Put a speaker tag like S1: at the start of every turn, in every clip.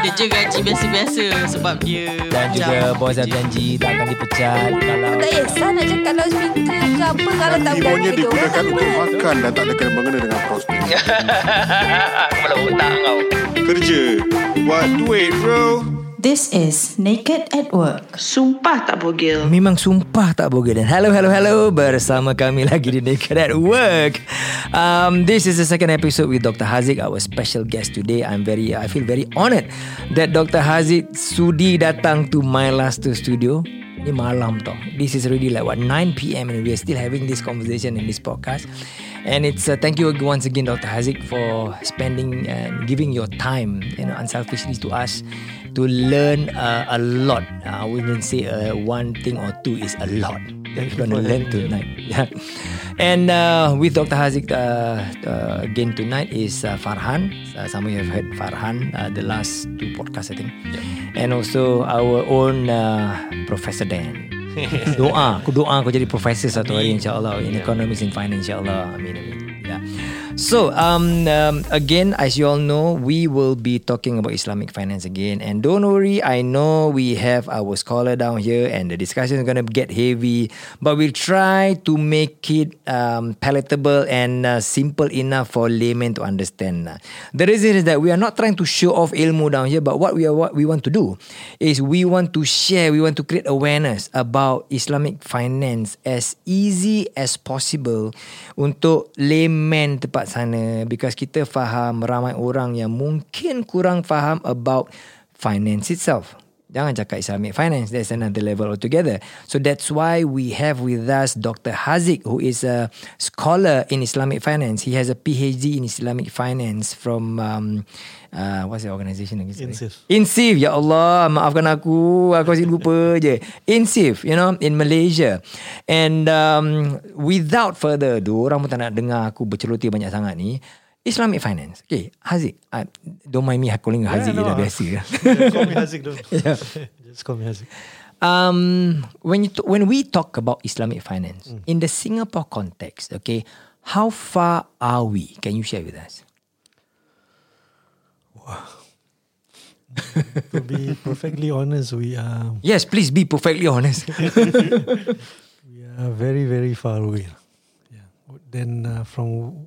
S1: ada je gaji biasa-biasa sebab dia
S2: Dan juga bos dah janji tak akan dipecat kalau
S3: Tak kisah nak cakap loudspeaker ke apa Kalau tak
S4: Ibunya
S3: dia
S4: digunakan untuk makan dan tak ada kena mengena dengan prospek.
S2: Kepala otak kau
S4: Kerja. Buat duit bro.
S5: This is Naked at Work.
S1: Sumpah tak bogel
S2: Memang sumpah tak bogel Dan hello, hello, hello Bersama kami lagi di Naked at Work um, This is the second episode with Dr. Haziq Our special guest today I'm very, I feel very honoured That Dr. Haziq sudi datang to my last studio Ini malam tau This is already like what 9pm And we are still having this conversation in this podcast And it's uh, thank you once again, Dr. Haziq, for spending and giving your time, you know, unselfishly to us to learn uh, a lot. Uh, I wouldn't say uh, one thing or two is a lot. You're gonna learn tonight. Yeah. And uh, with Dr. Haziq uh, uh, again tonight is uh, Farhan. Uh, some of you have heard Farhan uh, the last two podcasts, I think. And also our own uh, Professor Dan. doa aku doa aku jadi profesor satu hari insyaallah in economics and finance insyaallah amin amin yeah so um, um again as you all know we will be talking about islamic finance again. And don't worry i know we have our scholar down here and the discussion is going to get heavy but we'll try to make it um, palatable and uh, simple enough for laymen to understand. The reason is that we are not trying to show off ilmu down here but what we are what we want to do is we want to share we want to create awareness about Islamic finance as easy as possible untuk layman tempat sana because kita faham ramai orang yang mungkin kurang faham about finance itself. Jangan cakap Islamic finance. That's another level altogether. So that's why we have with us Dr. Haziq, who is a scholar in Islamic finance. He has a PhD in Islamic finance from um, uh, what's the organisation again?
S6: INSIF.
S2: INSIF. Ya Allah, maafkan aku. Aku asyik lupa je. INSIF, you know, in Malaysia. And um, without further ado, orang pun tak nak dengar aku berceloteh banyak sangat ni. Islamic finance. Okay, Haziq. Don't mind me calling you Haziq je dah biasa.
S6: Yeah, call me Haziq though. Just call me Haziq.
S2: Um, when you t- when we talk about Islamic finance in the Singapore context, okay, how far are we? Can you share with us? Wow.
S6: To be perfectly honest, we are
S2: Yes, please be perfectly honest.
S6: we are very very far away. Yeah. Then uh, from,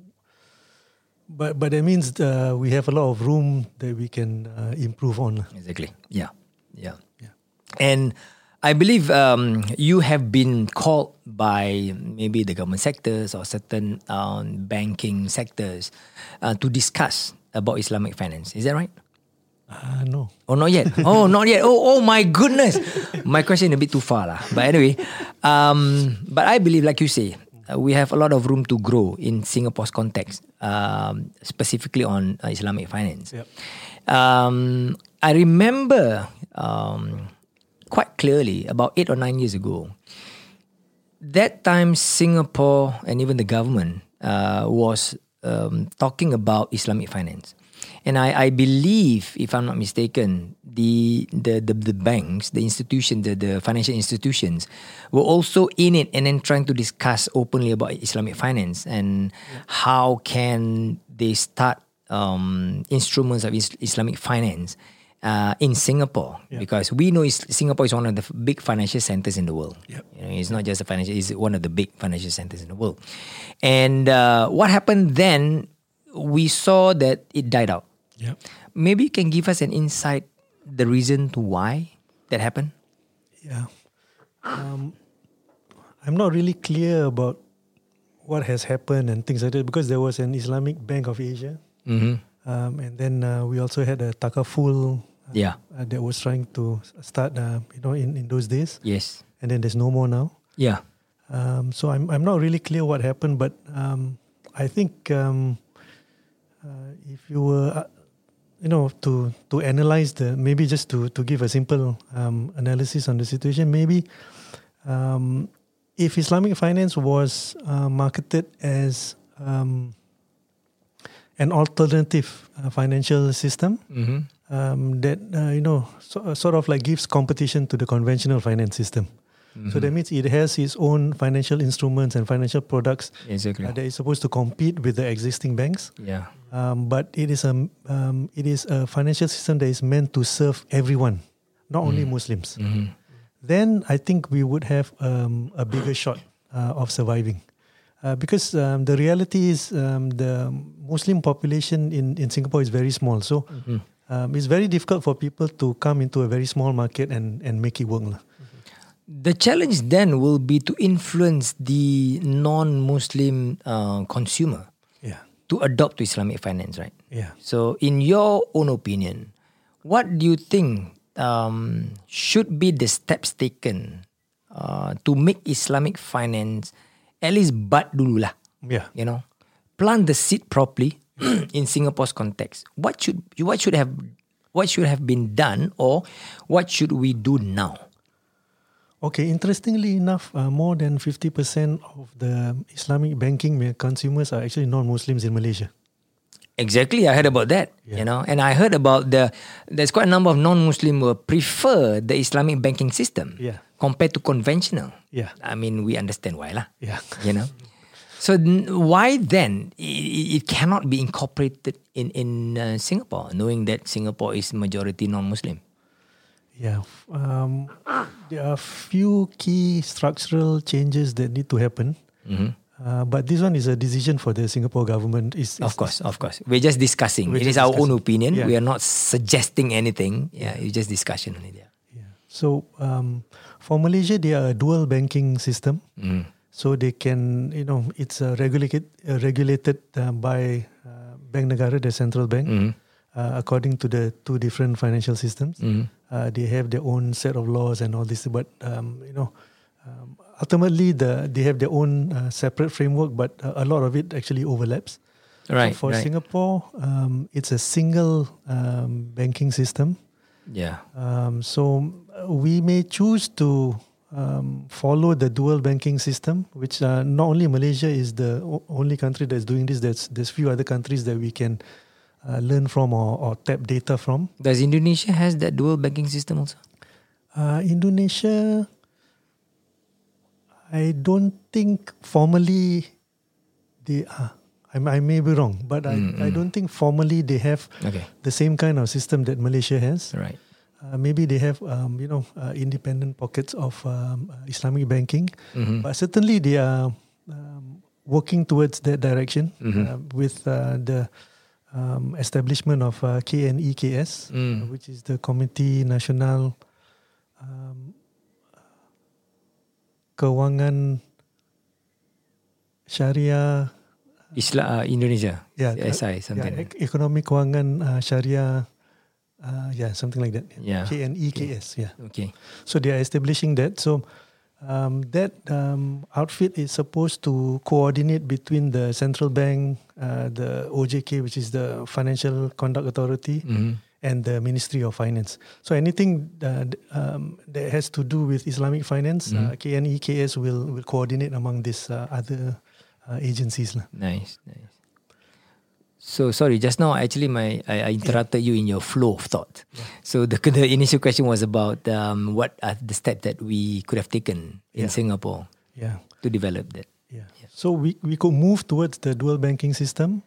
S6: but but that means uh, we have a lot of room that we can uh, improve on.
S2: exactly. Yeah. Yeah.
S6: Yeah.
S2: And I believe um, you have been called by maybe the government sectors or certain um, banking sectors uh, to discuss about Islamic finance. Is that right?
S6: Uh, no.
S2: Oh, not yet. Oh, not yet. Oh, oh my goodness. My question a bit too far lah. But anyway, um, but I believe, like you say, uh, we have a lot of room to grow in Singapore's context, um, specifically on uh, Islamic finance.
S6: Yep.
S2: Um, I remember um, quite clearly about eight or nine years ago. That time, Singapore and even the government uh, was um, talking about Islamic finance. And I, I believe, if I'm not mistaken, the the, the, the banks, the institutions, the, the financial institutions were also in it and then trying to discuss openly about Islamic finance and how can they start um, instruments of is- Islamic finance uh, in Singapore because we know is, Singapore is one of the f- big financial centers in the world.
S6: Yep.
S2: You know, it's not just a financial; it's one of the big financial centers in the world. And uh, what happened then? We saw that it died out.
S6: Yeah.
S2: Maybe you can give us an insight, the reason to why that happened.
S6: Yeah. Um, I'm not really clear about what has happened and things like that because there was an Islamic Bank of Asia,
S2: Mm-hmm.
S6: um, and then uh, we also had a Takaful uh,
S2: Yeah.
S6: uh, that was trying to start, uh, you know, in, in those days,
S2: Yes.
S6: and then there's no more now.
S2: Yeah.
S6: Um, so I'm I'm not really clear what happened, but um, I think um, uh, if you were, uh, you know, to to analyze the maybe just to to give a simple um, analysis on the situation, maybe um, if Islamic finance was uh, marketed as um, an alternative uh, financial system
S2: Mm-hmm.
S6: um, that uh, you know so, sort of like gives competition to the conventional finance system. So that means it has its own financial instruments and financial products
S2: Exactly.
S6: uh, that is supposed to compete with the existing banks.
S2: Yeah.
S6: Um, but it is a um, it is a financial system that is meant to serve everyone, not only Muslims. Then I think we would have um, a bigger shot uh, of surviving, uh, because um, the reality is um, the Muslim population in in Singapore is very small. So um, it's very difficult for people to come into a very small market and and make it work.
S2: The challenge then will be to influence the non-Muslim uh, consumer
S6: Yeah,
S2: to adopt to Islamic finance, right?
S6: yeah.
S2: So, in your own opinion, what do you think um, should be the steps taken uh, to make Islamic finance at least bud dulu lah?
S6: Yeah.
S2: You know, plant the seed properly in Singapore's context. What should what should have what should have been done, or what should we do now?
S6: Okay, interestingly enough, uh, more than 50% of the Islamic banking consumers are actually non-Muslims in Malaysia.
S2: Exactly, I heard about that. You know, and I heard about the there's quite a number of non-Muslim who prefer the Islamic banking system
S6: Yeah.
S2: compared to conventional.
S6: Yeah.
S2: I mean, we understand why lah.
S6: Yeah.
S2: You know, so why then it, it cannot be incorporated in in uh, Singapore, knowing that Singapore is majority non-Muslim.
S6: Yeah. Um, there are few key structural changes that need to happen.
S2: Mm-hmm.
S6: Uh, but this one is a decision for the Singapore government. Is
S2: Of course, of course. We're just discussing.
S6: We're
S2: it is
S6: just
S2: our own opinion.
S6: Yeah.
S2: We are not suggesting anything. Yeah, it's just discussion only.
S6: Yeah. So um, for Malaysia, they are a dual banking system.
S2: Mm.
S6: So they can, you know, it's uh, regulated uh, regulated uh, by uh, Bank Negara, the central bank,
S2: Mm.
S6: uh, according to the two different financial systems.
S2: Mm.
S6: Uh, they have their own set of laws and all this, but um, you know, um, ultimately the they have their own uh, separate framework, but uh, a lot of it actually overlaps.
S2: Right.
S6: so for
S2: right.
S6: Singapore, um, it's a single um, banking system.
S2: yeah.
S6: Um, so uh, we may choose to um, follow the dual banking system, which uh, not only Malaysia is the o- only country that's doing this. There's there's few other countries that we can uh, learn from or, or tap data from.
S2: Does Indonesia has that dual banking system also?
S6: Uh, Indonesia, I don't think formally they are. I, I may be wrong, but I, I don't think formally they have
S2: Okay.
S6: the same kind of system that Malaysia has.
S2: Right.
S6: Uh, maybe they have, um, you know, uh, independent pockets of um, uh, Islamic banking,
S2: Mhm.
S6: but certainly they are um, working towards that direction
S2: Mhm.
S6: uh, with uh, the um, establishment of uh, KNEKS,
S2: Mm.
S6: uh, which is the Committee Nasional um, Kewangan Syariah,
S2: Islam uh, Indonesia.
S6: yeah,
S2: SI something.
S6: yeah, ec- Economic Kewangan uh, Syariah, uh, yeah, something like that.
S2: Yeah.
S6: KNEKS, yeah.
S2: okay.
S6: So they are establishing that. So um, that um, outfit is supposed to coordinate between the central bank, uh, the OJK, which is the Financial Conduct Authority,
S2: Mhm.
S6: and the Ministry of Finance. So anything uh, um, that has to do with Islamic finance, uh, KNEKS will will coordinate among these uh, other uh, agencies.
S2: Nice, nice. So sorry, just now actually my I, I interrupted you in your flow of thought. So the the initial question was about um, what are the steps that we could have taken in
S6: Yeah.
S2: Singapore
S6: Yeah.
S2: to develop that.
S6: Yeah. So we, we could move towards the dual banking system.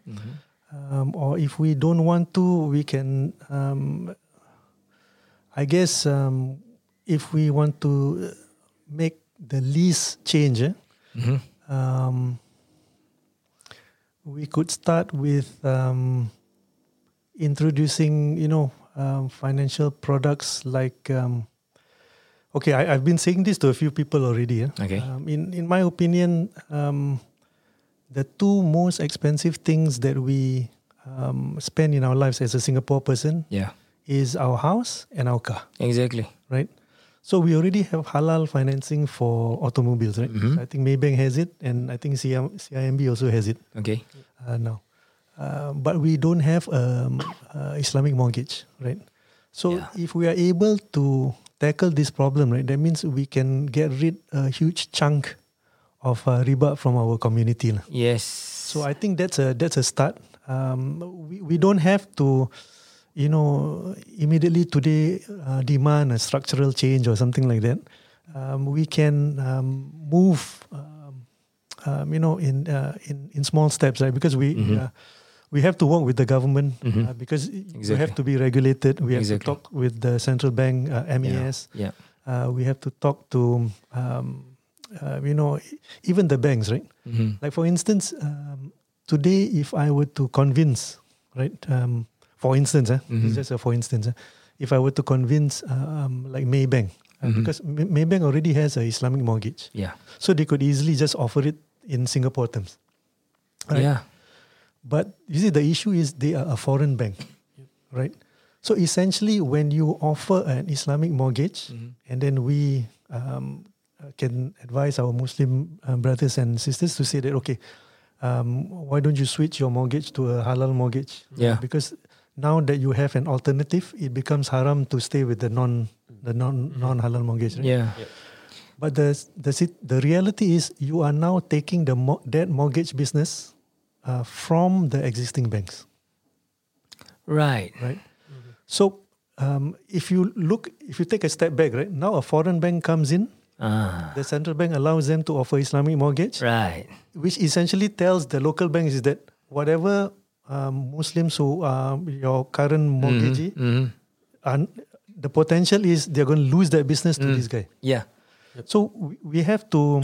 S6: Um, or if we don't want to, we can, um, I guess, um, if we want to uh, make the least change, eh,
S2: Mhm.
S6: um, we could start with um, introducing, you know, um, financial products like. Um, okay, I, I've been saying this to a few people already. eh.
S2: Okay.
S6: Um, in in my opinion, um, the two most expensive things that we um, spend in our lives as a Singapore person
S2: Yeah,
S6: is our house and our car,
S2: exactly.
S6: right? So we already have halal financing for automobiles, right?
S2: Mhm.
S6: I think Maybank has it, and I think CIM, CIMB also has it
S2: Okay.
S6: uh, now. Uh, but we don't have um, uh, Islamic mortgage, right? So
S2: Yeah.
S6: if we are able to tackle this problem, right, that means we can get rid a huge chunk of uh, riba from our community.
S2: Yes.
S6: So I think that's a that's a start. Um, we we don't have to, you know, immediately today uh, demand a structural change or something like that. um, we can um, move, um, um, you know, in uh, in in small steps, right? Because we uh, we have to work with the government uh, because we have to be regulated. We have
S2: Exactly.
S6: to talk with the central bank, uh, MAS.
S2: Yeah.
S6: Uh, we have to talk to, um, uh, you know, even the banks, right?
S2: Mhm.
S6: Like for instance, um, today if I were to convince, right? For instance, eh,
S2: Mhm.
S6: it's just a for instance, eh, if I were to convince, uh, um, like Maybank, uh,
S2: Mhm.
S6: because Maybank already has a Islamic mortgage,
S2: Yeah.
S6: so they could easily just offer it in Singapore terms. Right?
S2: Yeah.
S6: But you see, the issue is they are a foreign bank, right? So essentially, when you offer an Islamic mortgage, and then we um, can advise our Muslim uh, brothers and sisters to say that okay, um, why don't you switch your mortgage to a halal mortgage?
S2: Yeah.
S6: Because now that you have an alternative, it becomes haram to stay with the non the non non halal mortgage. Right?
S2: Yeah.
S6: But the the sit- the reality is you are now taking the mo- that mortgage business uh, from the existing banks,
S2: Right.
S6: right? So um, if you look, if you take a step back, right now a foreign bank comes in,
S2: Ah.
S6: the central bank allows them to offer Islamic mortgage,
S2: Right.
S6: which essentially tells the local banks is that whatever um, Muslims who um, your current mortgagee,
S2: Mhm.
S6: are, the potential is they're going to lose their business to this guy.
S2: Yeah.
S6: So we- we have to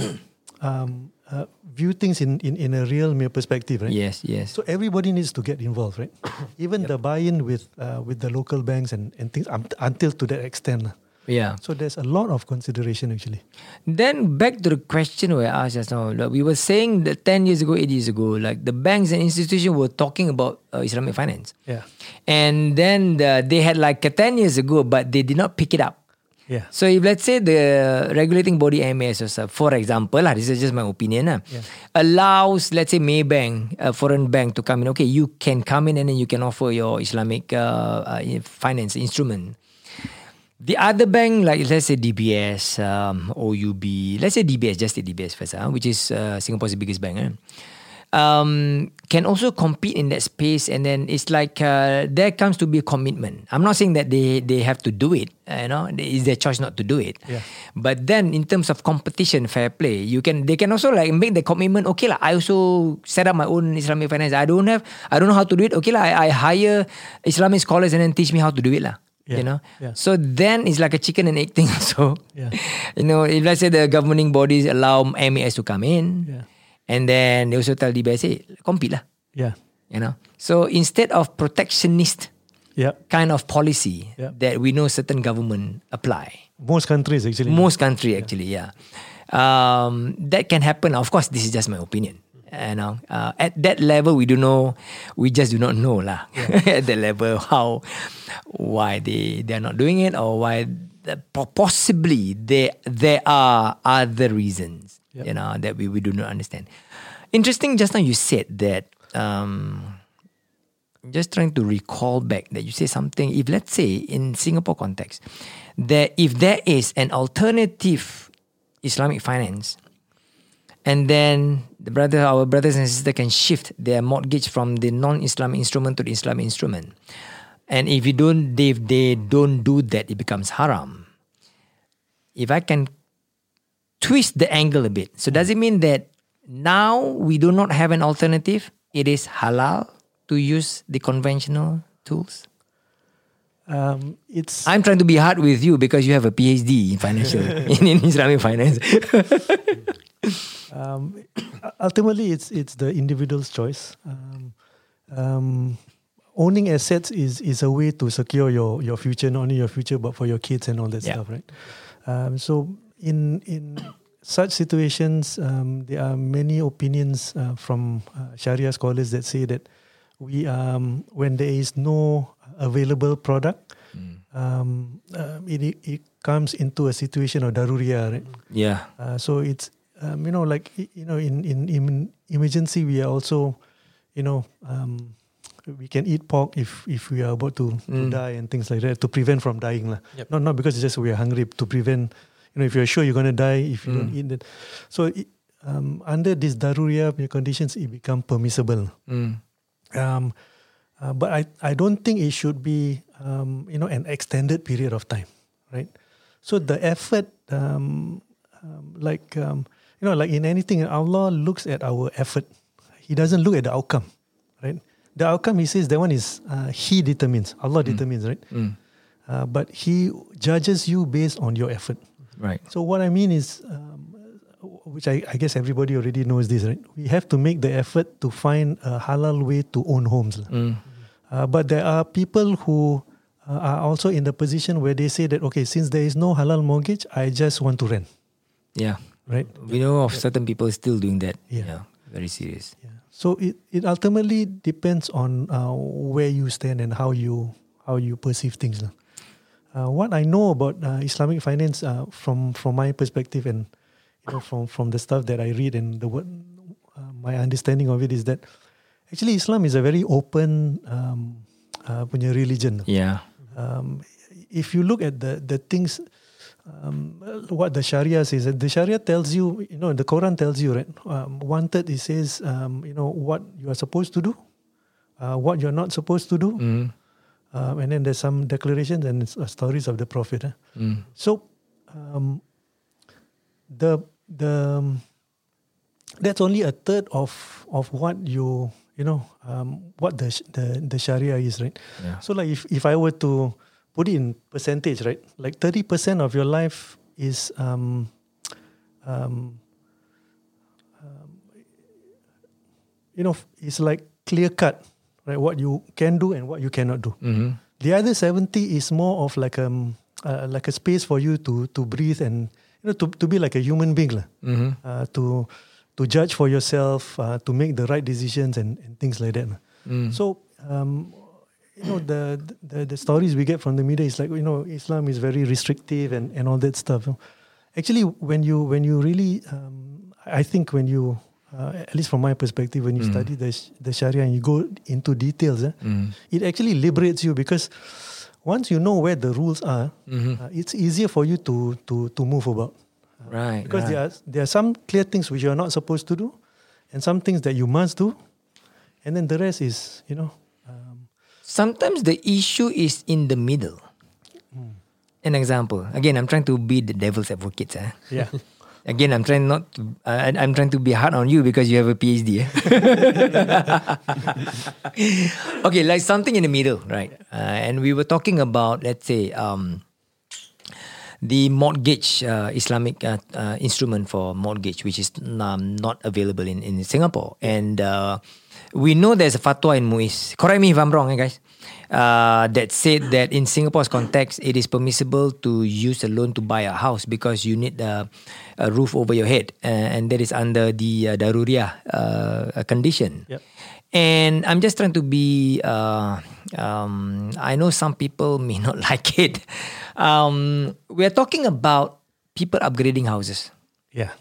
S6: um, uh, view things in, in, in a real mere perspective, right?
S2: Yes. Yes.
S6: So everybody needs to get involved, right? Even the buy-in with uh, with the local banks and, and things um, until to that extent.
S2: Yeah.
S6: So there's a lot of consideration actually.
S2: Then back to the question where I asked just now, like we were saying that 10 years ago, 8 years ago, like the banks and institutions were talking about uh, Islamic finance.
S6: Yeah.
S2: And then the, they had like uh, 10 years ago, but they did not pick it up.
S6: Yeah.
S2: So if let's say the regulating body MAS, for example, lah, this is just my opinion, lah, allows let's say Maybank, a foreign bank, to come in. Okay, you can come in and then you can offer your Islamic uh, uh, finance instrument. The other bank, like let's say DBS, um, OUB, let's say DBS, just say DBS first, uh, which is uh, Singapore's biggest bank, eh? um, can also compete in that space, and then it's like uh, there comes to be a commitment. I'm not saying that they they have to do it, uh, you know, it's their choice not to do it.
S6: Yeah.
S2: But then in terms of competition, fair play, you can they can also like make the commitment. Okay lah, I also set up my own Islamic finance. I don't have, I don't know how to do it. Okay lah, I, I hire Islamic scholars and then teach me how to do it lah.
S6: Yeah,
S2: You know,
S6: yeah.
S2: so then it's like a chicken and egg thing also.
S6: Yeah.
S2: You know, if let's say the governing bodies allow MAS to come in,
S6: Yeah.
S2: and then they also tell DBS, hey, compete lah.
S6: Yeah.
S2: You know, so instead of protectionist
S6: Yeah.
S2: kind of policy
S6: Yeah.
S2: that we know certain government apply,
S6: Most countries actually.
S2: most country actually, yeah, um, that can happen. Of course, this is just my opinion. You know, uh, at that level, we do know, we just do not know lah. at that level, how, why they they are not doing it, or why the, possibly there there are other reasons. You know that we, we do not understand. Interesting. Just now you said that. Um, just trying to recall back that you say something. If let's say in Singapore context, that if there is an alternative Islamic finance, and then the brother, our brothers and sisters can shift their mortgage from the non-Islamic instrument to the Islamic instrument, and if you don't, they, if they don't do that, it becomes haram. If I can twist the angle a bit, so does it mean that now we do not have an alternative? It is halal to use the conventional tools.
S6: Um, it's
S2: I'm trying to be hard with you because you have a PhD in financial in, in Islamic finance.
S6: um, ultimately it's it's the individual's choice. Um, um, owning assets is is a way to secure your your future, not only your future but for your kids and all that
S2: Yeah.
S6: stuff, right? Um, so in in such situations, um, there are many opinions uh, from uh, Sharia scholars that say that we um, when there is no available product, um, uh, it, it comes into a situation of daruriya, right?
S2: yeah.
S6: Uh, so it's um, you know like you know in, in in emergency we are also you know um, we can eat pork if if we are about to, to
S2: Mm.
S6: die and things like that to prevent from dying lah.
S7: Yep.
S6: Not not because it's just we are hungry to prevent you know if you're sure you're gonna die if you don't eat that. So it, um, under this daruriya punya conditions it become permissible.
S2: Mm.
S6: Um, uh, but I, I don't think it should be um, you know an extended period of time, right? So the effort um, um, like um, you know, like in anything, Allah looks at our effort. He doesn't look at the outcome, right? The outcome, He says, that one is uh, He determines. Allah determines, right? Uh, but He judges you based on your effort.
S2: Right.
S6: So what I mean is, um, which I, I guess everybody already knows this, right? We have to make the effort to find a halal way to own homes. lah. Uh, but there are people who uh, are also in the position where they say that, okay, since there is no halal mortgage, I just want to rent,
S2: Yeah.
S6: Right?
S2: We know of certain people still doing that.
S6: Yeah.
S2: Very serious.
S6: Yeah. So it, it ultimately depends on uh, where you stand and how you how you perceive things. Uh, what I know about uh, Islamic finance uh, from from my perspective and you know from from the stuff that I read and the word, uh, my understanding of it is that actually Islam is a very open um, uh, punya religion.
S2: Yeah.
S6: Um, if you look at the the things, um, what the Sharia says, the Sharia tells you, you know, the Quran tells you, right? Um, one third it says, um, you know, what you are supposed to do, uh, what you're not supposed to do,
S2: Mm.
S6: um, and then there's some declarations and uh, stories of the Prophet. eh.
S2: Mm.
S6: So, um, the the um, that's only a third of of what you you know um, what the sh- the the Sharia is, right?
S2: Yeah.
S6: So like if if I were to put it in percentage, right? Like thirty percent of your life is um, um, um, you know it's like clear cut, right? What you can do and what you cannot do.
S2: Mm-hmm.
S6: The other seventy is more of like um uh, like a space for you to to breathe and you know to to be like a human being lah.
S2: Mm-hmm.
S6: Uh, to to judge for yourself, uh, to make the right decisions and, and things like that.
S2: Mm.
S6: So um, you know the, the the stories we get from the media is like you know Islam is very restrictive and, and all that stuff. Actually, when you when you really, um, I think when you uh, at least from my perspective, when you
S2: Mm.
S6: study the the Sharia and you go into details, eh,
S2: Mm.
S6: it actually liberates you because once you know where the rules are,
S2: Mhm.
S6: uh, it's easier for you to to to move about.
S2: Right.
S6: Because
S2: right.
S6: there are there are some clear things which you are not supposed to do, and some things that you must do, and then the rest is you know.
S2: Sometimes the issue is in the middle. An example. Again, I'm trying to be the devil's advocate. Eh?
S6: yeah.
S2: Again, I'm trying not to. Uh, I- I'm trying to be hard on you because you have a PhD. eh? okay, like something in the middle, right? Uh, and we were talking about, let's say, um, the mortgage uh, Islamic uh, uh, instrument for mortgage, which is um, not available in, in Singapore. And uh, we know there's a fatwa in MUIS. Correct me if I'm wrong, eh, guys. Uh, that said that in Singapore's context, it is permissible to use a loan to buy a house because you need a, a roof over your head, uh, and that is under the uh, daruriyah uh, condition.
S6: Yep.
S2: And I'm just trying to be. Uh, um, I know some people may not like it. Um, we are talking about people upgrading houses.
S6: Yeah.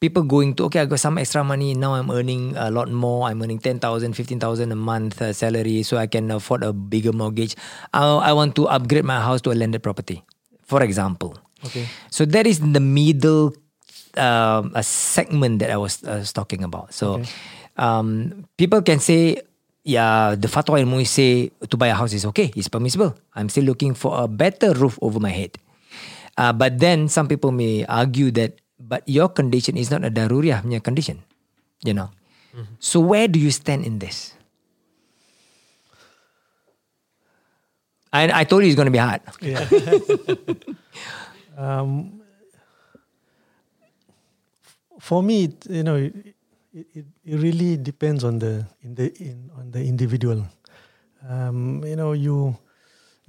S2: People going to okay, I got some extra money now. I'm earning a lot more. I'm earning 10,000, 15,000 a month uh, salary, so I can afford a bigger mortgage. I, I want to upgrade my house to a landed property, for example.
S6: Okay.
S2: So that is the middle um, a segment that I was, was talking about. So um, people can say, yeah, the fatwa in Muis say to buy a house is okay, it's permissible. I'm still looking for a better roof over my head. Uh, but then some people may argue that, but your condition is not a daruriyah punya condition, you know. So where do you stand in this? I, I told you it's going to be hard.
S6: Yeah. um, for me, it, you know, it, it, it really depends on the in the in on the individual. Um, you know, you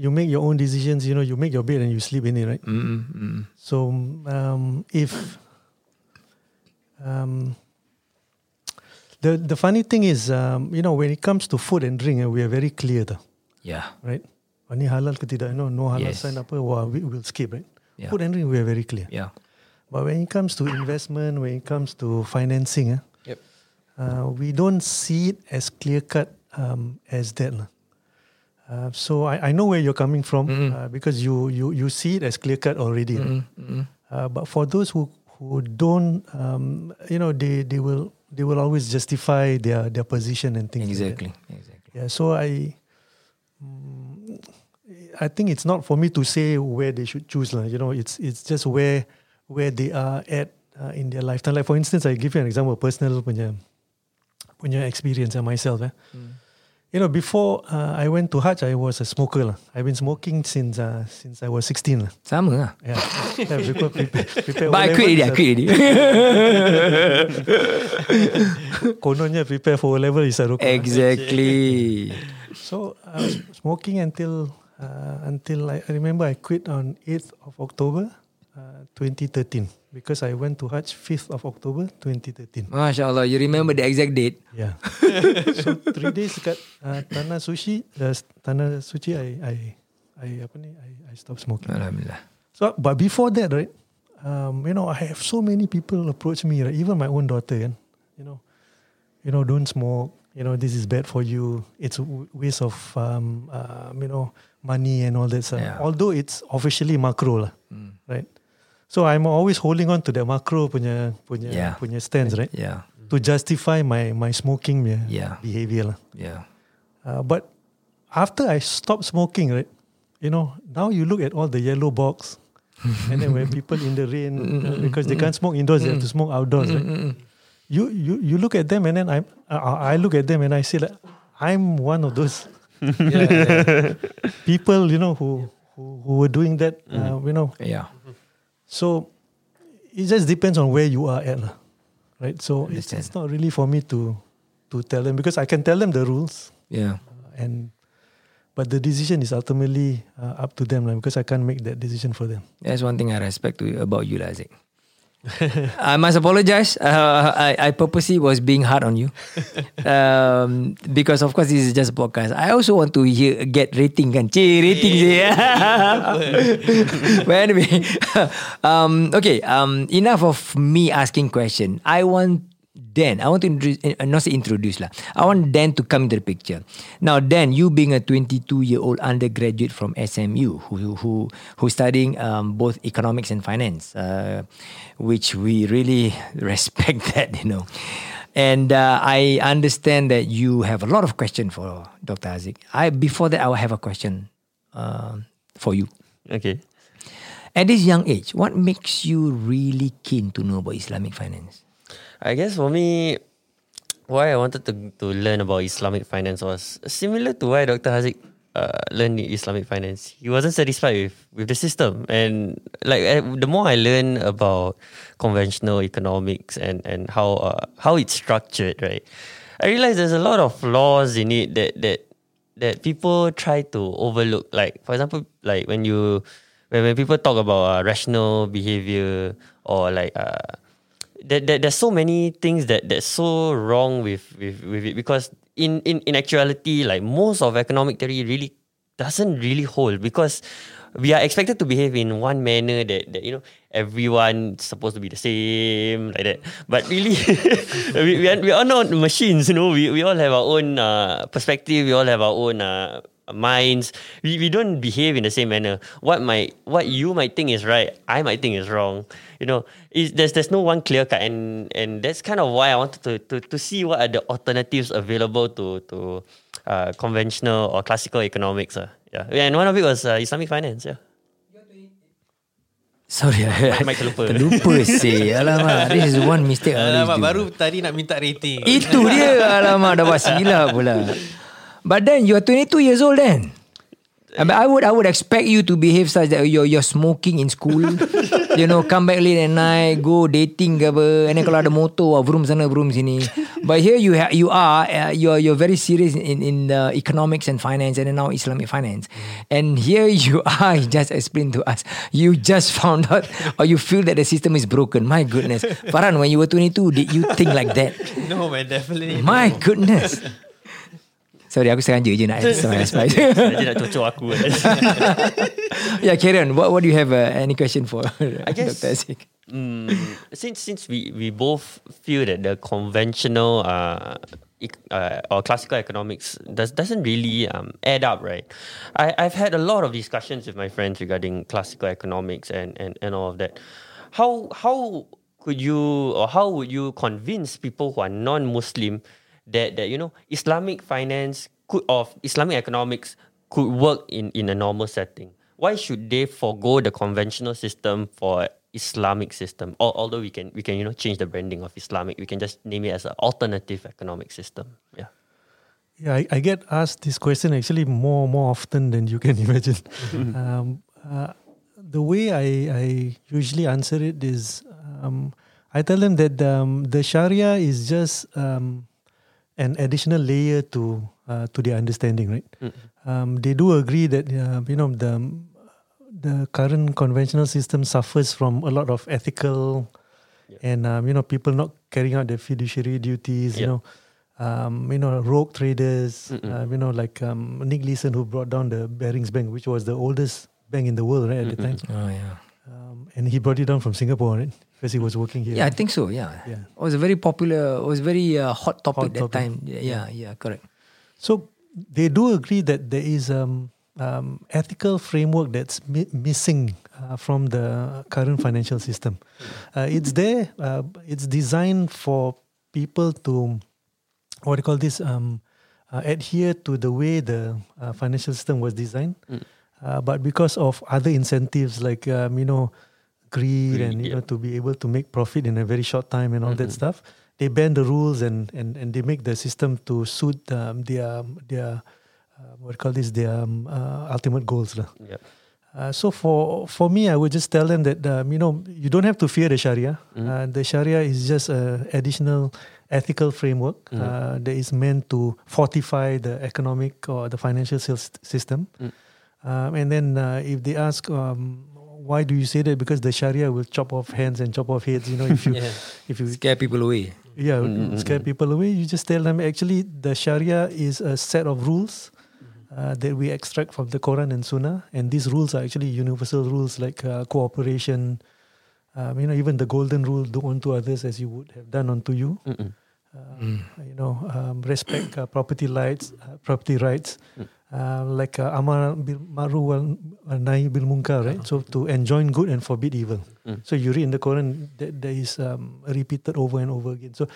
S6: you make your own decisions. You know, you make your bed and you sleep in it, right?
S2: Mm-mm, mm-mm.
S6: So um, if um, the the funny thing is, um, you know, when it comes to food and drink, eh, we are very clear, tau,
S2: Yeah.
S6: right? Ni halal ke tidak? No, no halal
S2: Yes.
S6: sign apa? Wah, we will skip, right?
S2: Yeah.
S6: Food and drink, we are very clear.
S2: Yeah.
S6: But when it comes to investment, when it comes to financing, eh,
S2: Yep.
S6: uh, we don't see it as clear cut um, as that. lah. Uh, so I, I know where you're coming from
S2: Mm-mm.
S6: uh, because you, you you see it as clear cut already. right?
S2: Mm-mm, mm-mm.
S6: Uh, but for those who who don't, um, you know, they they will they will always justify their their position and things. like that.
S2: Exactly. Exactly.
S6: Yeah. So I, mm, I think it's not for me to say where they should choose. You know, it's it's just where where they are at uh, in their lifetime. Like for instance, I give you an example, personal punya punya experience uh, myself. Eh. You know, before uh, I went to Hajj, I was a smoker lah. I've been smoking since uh, since I was 16 lah.
S2: Sama lah.
S6: Yeah, yeah prepare, prepare, prepare
S2: But I quit already, I quit already.
S6: Kononnya prepare for level is a rokok.
S2: exactly.
S6: So I was smoking until uh, until I, I remember I quit on 8th of October uh, 2013 because I went to Hajj 5th of October 2013.
S2: Masya Allah, you remember the exact date?
S6: Yeah. so three days kat uh, Tanah Sushi, uh, Tanah Suci I I I apa ni I, I stopped smoking.
S2: Alhamdulillah.
S6: So but before that right, um, you know I have so many people approach me right, even my own daughter kan, you know, you know don't smoke. You know this is bad for you. It's a waste of um, um, you know money and all that stuff.
S2: Yeah.
S6: Although it's officially macro lah, right? So I'm always holding on to the macro punya punya
S2: Yeah.
S6: punya stance right
S2: Yeah,
S6: to justify my my smoking punya
S2: Yeah.
S6: behavior lah.
S2: yeah.
S6: Uh, but after I stopped smoking, right, you know, now you look at all the yellow box, and then when people in the rain uh, because they can't smoke indoors, they have to smoke outdoors. Right? You you you look at them, and then I I I look at them, and I say like I'm one of those people, you know, who who, who were doing that, uh, you know.
S2: Yeah.
S6: So it just depends on where you are at, lah. right? So it's, it's not really for me to to tell them because I can tell them the rules
S2: Yeah.
S6: and but the decision is ultimately uh, up to them lah, because I can't make that decision for them.
S2: That's one thing I respect to about you, Lazik. I must apologize. Uh, I, I purposely was being hard on you. Um, because of course this is just a podcast. I also want to hear, get rating kan. Cik, rating je. but anyway. um, okay. Um, enough of me asking question. I want Dan, I want to introduce, uh, not say introduce lah. I want Dan to come into the picture. Now, Dan, you being a 22 year old undergraduate from SMU who who who's studying um, both economics and finance, uh, which we really respect that, you know. And uh, I understand that you have a lot of question for Dr. Haziq. I before that, I will have a question uh, for you.
S7: Okay.
S2: At this young age, what makes you really keen to know about Islamic finance?
S7: I guess for me, why I wanted to to learn about Islamic finance was similar to why Dr. Haziq uh, learned Islamic finance. He wasn't satisfied with, with the system, and like the more I learn about conventional economics and and how uh, how it's structured, right, I realized there's a lot of flaws in it that that that people try to overlook. Like for example, like when you when, when people talk about uh, rational behavior or like uh, there, there, there's so many things that that's so wrong with with with it because in in in actuality like most of economic theory really doesn't really hold because we are expected to behave in one manner that, that you know everyone's supposed to be the same like that. But really we, we, are, we are not machines you know. We, we all have our own uh, perspective. We all have our own uh, minds. We, we don't behave in the same manner. What might what you might think is right i might think is wrong you know is there's there's no one clear cut and and that's kind of why i wanted to to, to see what are the alternatives available to to uh, conventional or classical economics uh. yeah and one of it was uh, islamic finance yeah
S2: Sorry, I,
S7: Mic terlupa.
S2: terlupa sih. Alamak, this is one mistake I
S8: Alamak,
S2: always do.
S8: baru tadi nak minta rating.
S2: Itu dia. Alamak, dah buat silap pula. But then you are 22 years old then. I, mean, I would I would expect you to behave such that you're you're smoking in school, you know, come back late at night, go dating ke apa, and then kalau ada motor, wah, vroom sana vroom sini. But here you ha- you are uh, you're you're very serious in in the economics and finance, and then now Islamic finance, and here you are. You just explain to us. You just found out, or you feel that the system is broken. My goodness, Farhan, when you were 22, did you think like that?
S8: No man, definitely.
S2: My goodness. Sorry, aku sengaja je nak spice.
S7: Dia nak cocok aku
S2: yeah, Karen, what what do you have uh, any question for
S7: I guess
S2: Dr. Haziq?
S7: mm, since since we we both feel that the conventional uh, uh or classical economics does doesn't really um add up, right? I I've had a lot of discussions with my friends regarding classical economics and and and all of that. How how could you or how would you convince people who are non-Muslim that that you know Islamic finance could of Islamic economics could work in, in a normal setting. Why should they forego the conventional system for Islamic system? Al- although we can we can you know change the branding of Islamic, we can just name it as an alternative economic system. Yeah.
S6: Yeah, I, I get asked this question actually more more often than you can imagine. um, uh, the way I, I usually answer it is um, I tell them that um, the Sharia is just um, an additional layer to uh, to their understanding, right? Um, they do agree that uh, you know the the current conventional system suffers from a lot of ethical and um, you know people not carrying out their fiduciary duties. You know, um, you know rogue traders. Uh, you know, like um, Nick Leeson who brought down the Barings Bank, which was the oldest bank in the world, right at the time.
S2: Oh yeah.
S6: Um, and he brought it down from Singapore, right? Because he was working here.
S2: Yeah, I think so. Yeah.
S6: Yeah.
S2: It was a very popular. It was very uh, hot topic
S6: Hot
S2: that
S6: topic.
S2: time. Yeah, yeah, correct.
S6: So they do agree that there is um, um, ethical framework that's mi- missing uh, from the current financial system. Uh, it's there. Uh, it's designed for people to what do you call this? Um, uh, adhere to the way the uh, financial system was designed. Uh, but because of other incentives like um, you know greed, and you
S7: yeah.
S6: know to be able to make profit in a very short time and all that stuff, they bend the rules and, and, and they make the system to suit um, their their uh, what call this their um, uh, ultimate goals lah.
S7: Yeah.
S6: Uh, so for for me, I would just tell them that um, you know you don't have to fear the Sharia. Uh, the Sharia is just an additional ethical framework uh, that is meant to fortify the economic or the financial sys- system. Um, and then uh, if they ask um, why do you say that, because the Sharia will chop off hands and chop off heads. You know, if you
S2: Yeah.
S6: if you
S2: Scare people away.
S6: yeah, scare people away. You just tell them actually the Sharia is a set of rules uh, that we extract from the Quran and Sunnah, and these rules are actually universal rules like uh, cooperation. Um, you know, even the golden rule: do unto others as you would have done unto you. Uh, You know, um, respect uh, property rights. Uh, property rights. Uh, like uh, amar bil ma'ruf wal nahi bil munkar, right? So to enjoin good and forbid evil. So you read in the Quran that there is um, repeated over and over again. So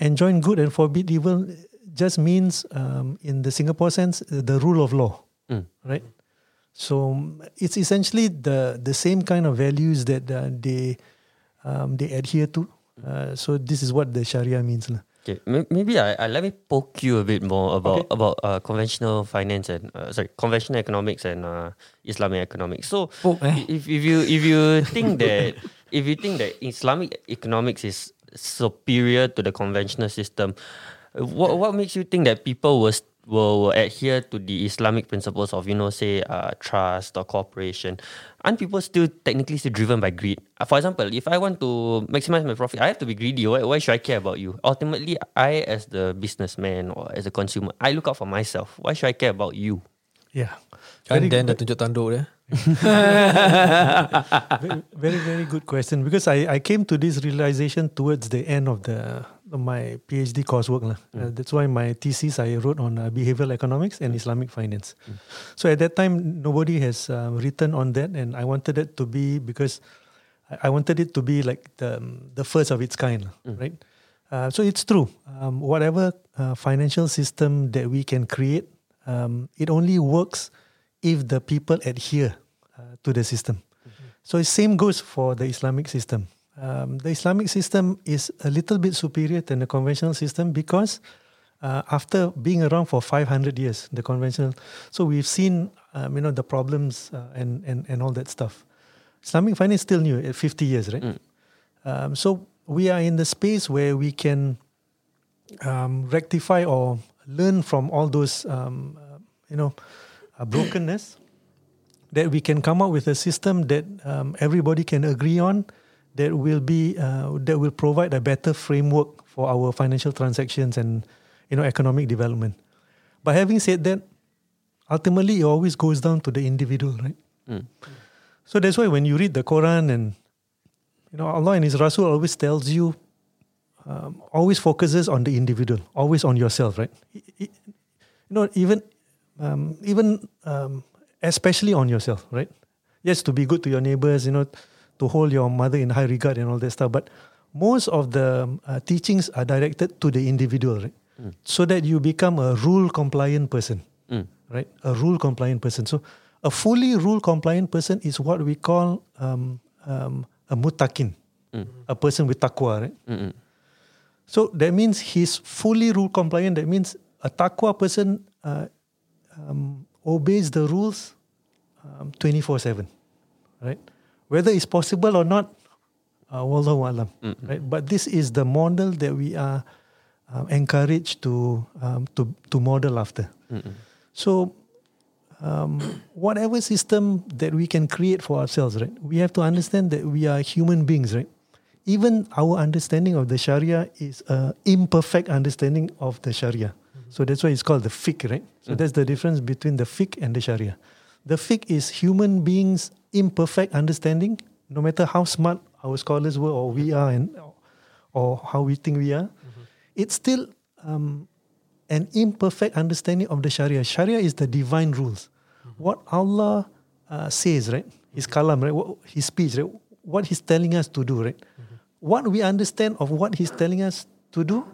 S6: enjoin good and forbid evil just means um, in the Singapore sense uh, the rule of law,
S7: Mm.
S6: right? So um, it's essentially the the same kind of values that uh, they um, they adhere to. Uh, so this is what the Sharia means, lah.
S7: Okay, maybe I, I let me poke you a bit more about
S6: Okay.
S7: about uh, conventional finance and uh, sorry conventional economics and uh, Islamic economics. So
S2: Poke, eh?
S7: if if you if you think that if you think that Islamic economics is superior to the conventional system, what what makes you think that people will will, will adhere to the Islamic principles of you know say uh, trust or cooperation? Aren't people still technically still driven by greed? Uh, for example, if I want to maximize my profit, I have to be greedy. Why, why should I care about you? Ultimately, I as the businessman or as a consumer, I look out for myself. Why should I care about you?
S6: Yeah.
S8: Kan
S6: Very
S8: Dan dah
S6: good-
S8: tunjuk tanduk dia.
S6: very, very very good question because I, I came to this realization towards the end of the of my PhD coursework lah. Uh, that's why my thesis I wrote on uh, behavioral economics and Islamic finance. So at that time nobody has uh, written on that, and I wanted it to be because I, I wanted it to be like the um, the first of its kind, lah, right? Uh, so it's true. Um, whatever uh, financial system that we can create, um, it only works if the people adhere uh, to the system. So the same goes for the Islamic system. Um, the Islamic system is a little bit superior than the conventional system because uh, after being around for 500 years, the conventional, so we've seen um, you know the problems uh, and, and and all that stuff. Islamic finance is still new at 50 years, right? Um, so we are in the space where we can um, rectify or learn from all those um, uh, you know uh, brokenness that we can come up with a system that um, everybody can agree on that will be uh, that will provide a better framework for our financial transactions and you know economic development. But having said that ultimately it always goes down to the individual right? So that's why when you read the quran and you know allah and his rasul always tells you um, always focuses on the individual always on yourself right? I- I- you know even um, even um, especially on yourself right? Yes to be good to your neighbors you know to hold your mother in high regard and all that stuff but most of the um, uh, teachings are directed to the individual right so that you become a rule compliant person
S7: Mm.
S6: right? A rule compliant person. So a fully rule compliant person is what we call um, um, a mutakin, a person with taqwa, right?
S7: Mm-mm.
S6: So that means he's fully rule compliant. That means a taqwa person uh, um, obeys the rules twenty four seven, right? Whether it's possible or not, uh, wallahu alam, right? But this is the model that we are um, encouraged to um, to to model after. So um, whatever system that we can create for ourselves, right? We have to understand that we are human beings, right? Even our understanding of the Sharia is an imperfect understanding of the Sharia. So that's why it's called the fiqh, right? So that's the difference between the fiqh and the Sharia. The fiqh is human beings' imperfect understanding, no matter how smart our scholars were or we are and or how we think we are, it's still um, an imperfect understanding of the Sharia. Sharia is the divine rules. What Allah uh, says, right? His kalam, right? What, his speech, right? What He's telling us to do, right? What we understand of what He's telling us to do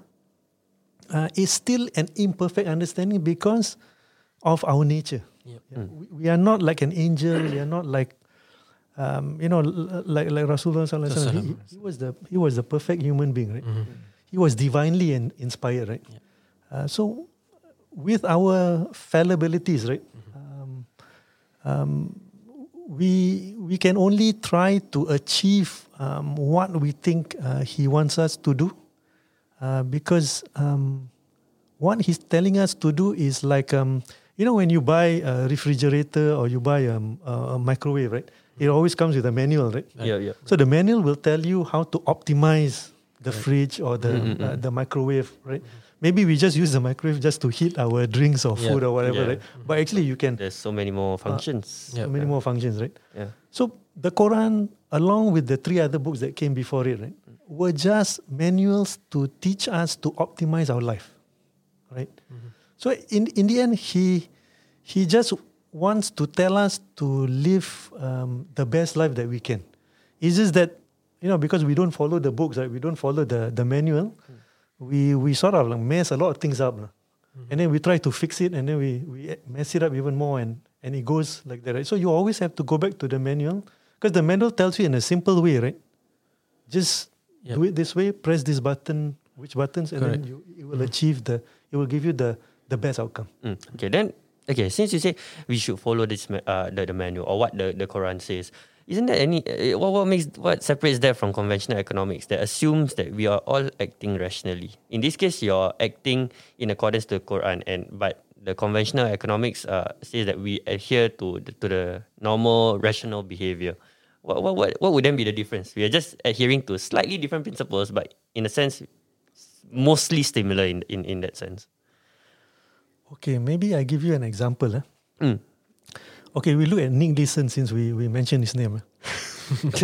S6: uh, is still an imperfect understanding because of our nature. Yeah. We, we are not like an angel. we are not like, um, you know, l- like like Rasulullah sallallahu. He, he was the he was the perfect human being, right? He was divinely in, inspired, right? Uh, so, with our fallibilities, right? Um, um, we we can only try to achieve um, what we think uh, he wants us to do, uh, because um, what he's telling us to do is like um, you know when you buy a refrigerator or you buy a, a microwave, right? It always comes with a manual, right?
S7: Yeah, yeah.
S6: So the manual will tell you how to optimize the fridge or the mm-hmm, uh, mm-hmm. the microwave, right? Maybe we just use the microwave just to heat our drinks or food or whatever,
S7: Yeah.
S6: right? Mm-hmm. But actually, you can
S7: There's so many more uh, functions.
S6: so many more functions, right?
S7: Yeah.
S6: So the Quran, along with the three other books that came before it, right, were just manuals to teach us to optimize our life, right? So in in the end, he he just wants to tell us to live um, the best life that we can. It's just that you know because we don't follow the books, right? We don't follow the the manual. We we sort of like mess a lot of things up, lah. and then we try to fix it, and then we we mess it up even more, and and it goes like that, right? So you always have to go back to the manual because the manual tells you in a simple way, right? Just do it this way, press this button, which buttons, and then you it will achieve the it will give you the the best outcome.
S7: Mm. Okay, then okay. Since you say we should follow this uh, the, the manual or what the, the Quran says, isn't there any uh, what what makes what separates that from conventional economics that assumes that we are all acting rationally? In this case, you're acting in accordance to the Quran, and but the conventional economics uh, says that we adhere to the, to the normal rational behavior. What, what what what would then be the difference? We are just adhering to slightly different principles, but in a sense, mostly similar in in, in that sense.
S6: Okay, maybe I give you an example. Eh?
S7: Mm.
S6: Okay, we look at Nick Leeson since we, we mentioned his name. eh.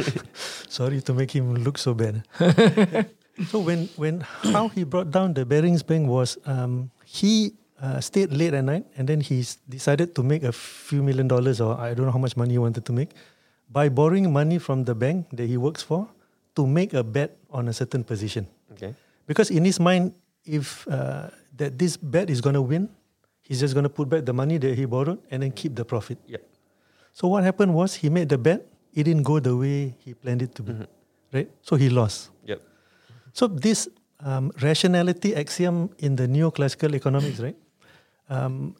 S6: Sorry to make him look so bad. eh. so when when how he brought down the Barings Bank was um, he uh, stayed late at night and then he decided to make a few million dollars or I don't know how much money he wanted to make by borrowing money from the bank that he works for to make a bet on a certain position.
S7: Okay.
S6: Because in his mind, if uh, that this bet is going to win, he's just going to put back the money that he borrowed and then keep the profit.
S7: Yep.
S6: So what happened was he made the bet. It didn't go the way he planned it to be, right? So he lost.
S7: Yep.
S6: So this um, rationality axiom in the neoclassical economics, right? Um,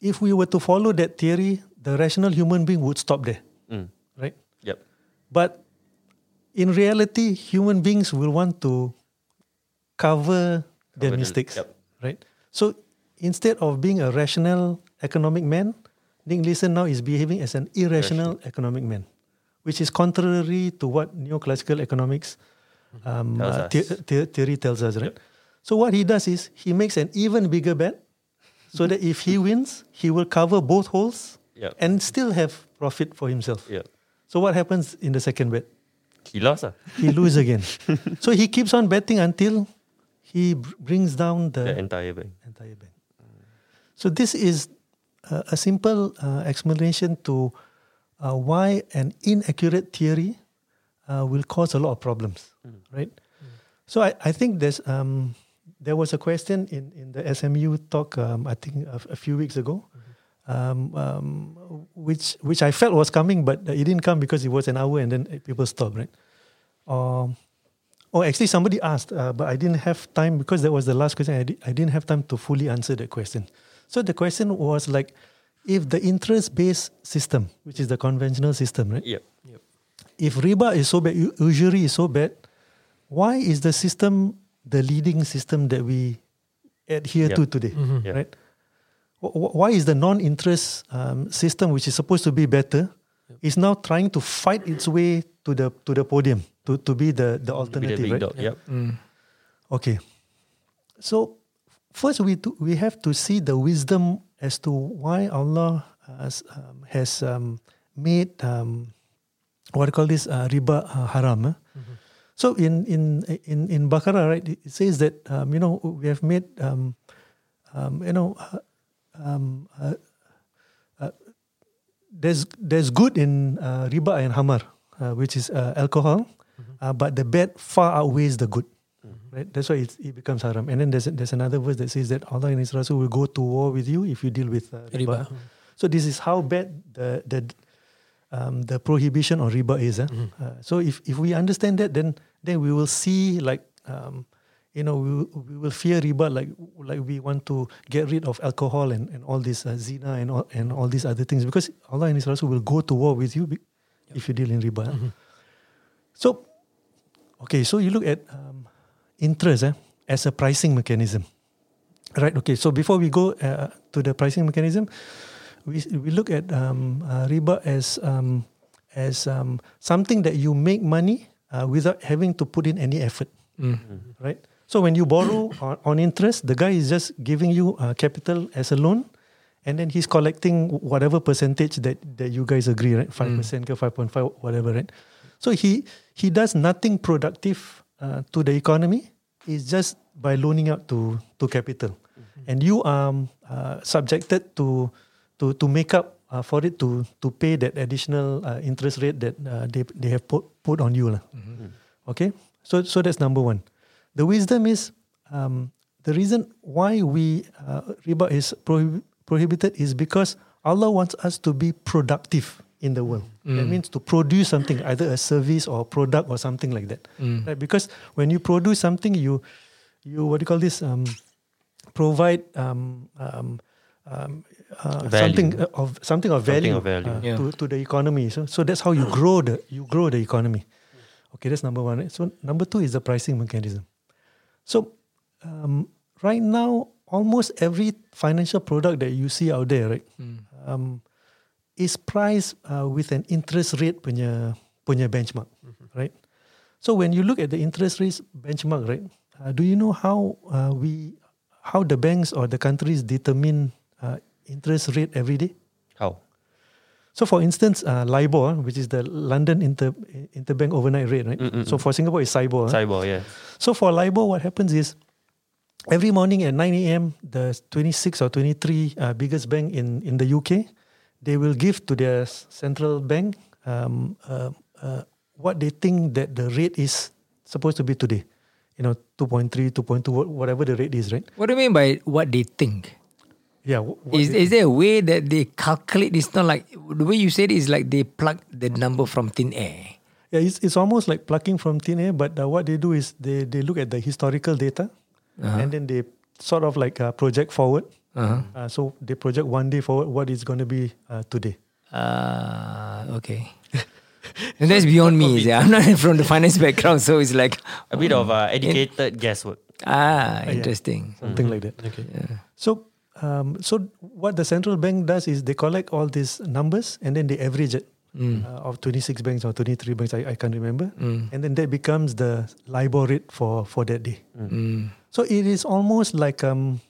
S6: if we were to follow that theory, the rational human being would stop there,
S7: Mm.
S6: right?
S7: Yep.
S6: But in reality, human beings will want to cover their
S7: Cover the-
S6: mistakes,
S7: yep.
S6: right? So instead of being a rational economic man, Nick Leeson now is behaving as an irrational economic man, which is contrary to what neoclassical economics um,
S7: Tells
S6: uh,
S7: us.
S6: the- the- theory tells us, right? So what he does is he makes an even bigger bet, so that if he wins, he will cover both holes
S7: Yep.
S6: and still have profit for himself.
S7: Yep.
S6: So what happens in the second bet?
S7: He lost. ah.
S6: He lose again. so he keeps on betting until he br- brings down the,
S7: The entire bank.
S6: entire bank. So this is uh, a simple uh, explanation to uh, why an inaccurate theory uh, will cause a lot of problems, right? So I, I think there's um, there was a question in, in the SMU talk, um, I think a, a few weeks ago, um, um, which which I felt was coming, but it didn't come because it was an hour and then people stopped, right? Um, oh, actually, somebody asked, uh, but I didn't have time because that was the last question. I, di- I didn't have time to fully answer that question. So the question was like, if the interest-based system, which is the conventional system, right?
S7: Yep. yep.
S6: if riba is so bad, usury is so bad, why is the system the leading system that we adhere
S7: Yep.
S6: to today?
S7: Yep.
S6: Right? Wh- wh- Why is the non-interest um, system, which is supposed to be better, is now trying to fight its way to the to the podium to, to be the the
S7: To be the
S6: alternative?
S7: big
S6: right?
S7: dog. Yep.
S6: Okay. So first we to, we have to see the wisdom as to why Allah has, um, has um, made um, what do you call this uh, riba uh, haram. eh? So in in in in Baqarah, right, it says that um, you know we have made um, um, you know uh, uh, uh, there's there's good in uh, riba and hamar, which is alcohol, uh, but the bad far outweighs the good. Right, that's why it, it becomes haram. And then there's there's another verse that says that Allah and His Rasul will go to war with you if you deal with uh, riba. So this is how bad the the um, the prohibition on riba is. eh? Uh, so if if we understand that, then then we will see like um, you know we will, we will fear riba like like we want to get rid of alcohol and, and all this uh, zina and all and all these other things because Allah and His Rasul will go to war with you be- if you deal in riba. eh? So okay, so you look at um, interest eh, as a pricing mechanism. Right. Okay. So before we go uh, to the pricing mechanism, we we look at um, uh, riba as um, as um, something that you make money uh, without having to put in any effort. Right. So when you borrow on, on interest, the guy is just giving you uh, capital as a loan, and then he's collecting whatever percentage that, that you guys agree, right? Five percent, five point five, whatever, right? So he he does nothing productive uh, to the economy. is just by loaning out to to capital, and you are uh, subjected to to to make up uh, for it to to pay that additional uh, interest rate that uh, they they have put put on you, lah. Okay, so so that's number one. The wisdom is um, the reason why we uh, riba is prohib- prohibited is because Allah wants us to be productive in the world. That means to produce something, either a service or a product or something like that. Right? Because when you produce something, you you what do you call this? Um, provide um, um, um, uh, something of something of value,
S7: Something of value.
S6: uh,
S2: Yeah.
S6: to, to the economy. So so that's how you grow the you grow the economy. Okay, that's number one. So number two is the pricing mechanism. So um, right now, almost every financial product that you see out there, right, um, is priced uh, with an interest rate punya punya benchmark, right? So when you look at the interest rates benchmark, right, uh, do you know how uh, we how the banks or the countries determine uh, interest rate every day?
S7: How?
S6: So, for instance, uh, LIBOR, which is the London Inter Interbank Overnight Rate, right?
S7: Mm, mm,
S6: So for Singapore, it's SIBOR. huh?
S7: Yeah.
S6: So for LIBOR, what happens is every morning at 9 a.m., the 26 or 23 uh, biggest bank in, in the UK, they will give to their central bank um, uh, uh, what they think that the rate is supposed to be today. You know, 2.3, 2.2, whatever the rate is, right?
S2: What do you mean by what they think?
S6: Yeah.
S2: Is, is there a way that they calculate? It's not like the way you said it is like they pluck the number from thin air.
S6: Yeah, it's, it's almost like plucking from thin air, but uh, what they do is they, they look at the historical data and then they sort of like uh, project forward.
S2: Uh-huh.
S6: Uh, so they project one day forward what is going to be uh, today.
S2: Ah, okay. and that's beyond me. yeah. I'm not from the finance background, so it's like
S7: A bit of uh, educated guesswork.
S2: ah, interesting.
S6: Something like that. Okay. So, um, so what the central bank does is they collect all these numbers and then they average it uh, of 26 banks or 23 banks. I, I can't remember. And then that becomes the LIBOR rate for, for that day. So it is almost like um,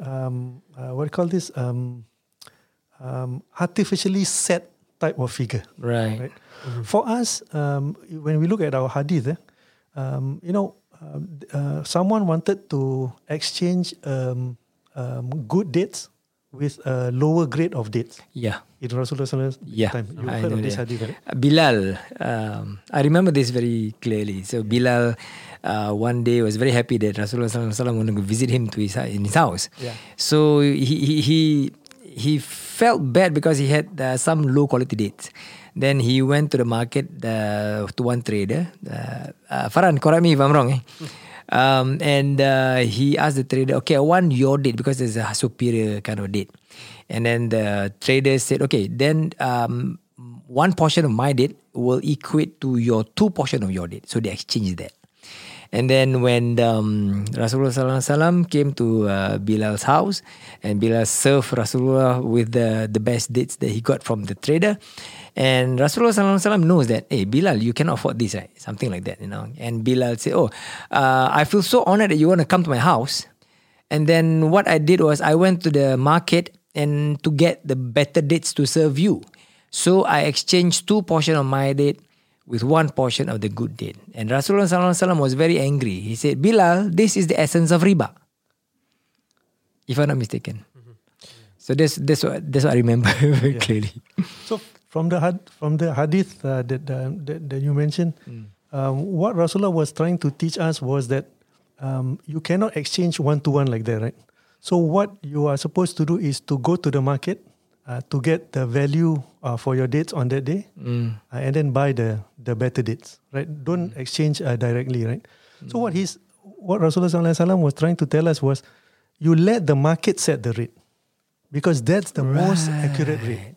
S6: um, uh, what do you call this? Um, um, artificially set type of figure.
S2: Right.
S6: Right. For us, um, when we look at our hadith, eh, um, you know, um, uh, someone wanted to exchange um, um, good dates with a lower grade of dates.
S2: Yeah.
S6: In Rasulullah
S2: Yeah,
S6: time. You
S2: I
S6: heard of this hadith, right?
S2: Bilal, I remember this very clearly. So Bilal, uh, one day was very happy that Rasulullah Sallallahu Alaihi Wasallam wanted to visit him to his in his house.
S6: Yeah.
S2: So he he he, he felt bad because he had uh, some low quality dates. Then he went to the market uh, to one trader. Uh, uh, Farhan, correct me if I'm wrong. Eh? Um, and uh, he asked the trader, okay, I want your date because there's a superior kind of date. And then the trader said, okay, then um, one portion of my date will equate to your two portion of your date. So they exchanged that. And then when um, Rasulullah Wasallam came to uh, Bilal's house, and Bilal served Rasulullah with the, the best dates that he got from the trader, and Rasulullah Wasallam knows that, hey Bilal, you cannot afford this, right? Something like that, you know. And Bilal said, oh, uh, I feel so honored that you want to come to my house. And then what I did was I went to the market and to get the better dates to serve you. So I exchanged two portion of my date with one portion of the good deed. And Rasulullah Sallallahu Alaihi Wasallam was very angry. He said, Bilal, this is the essence of riba. If I'm not mistaken. So that's that's what that's what I remember very clearly.
S6: So from the had, from the hadith uh, that, uh, that that you mentioned, um, what Rasulullah was trying to teach us was that um, you cannot exchange one to one like that, right? So what you are supposed to do is to go to the market uh, to get the value uh, for your dates on that day, uh, and then buy the the better dates, right? Don't exchange uh, directly, right? So what he's what Rasulullah Sallallahu Alaihi Wasallam was trying to tell us was, you let the market set the rate because that's the most accurate rate.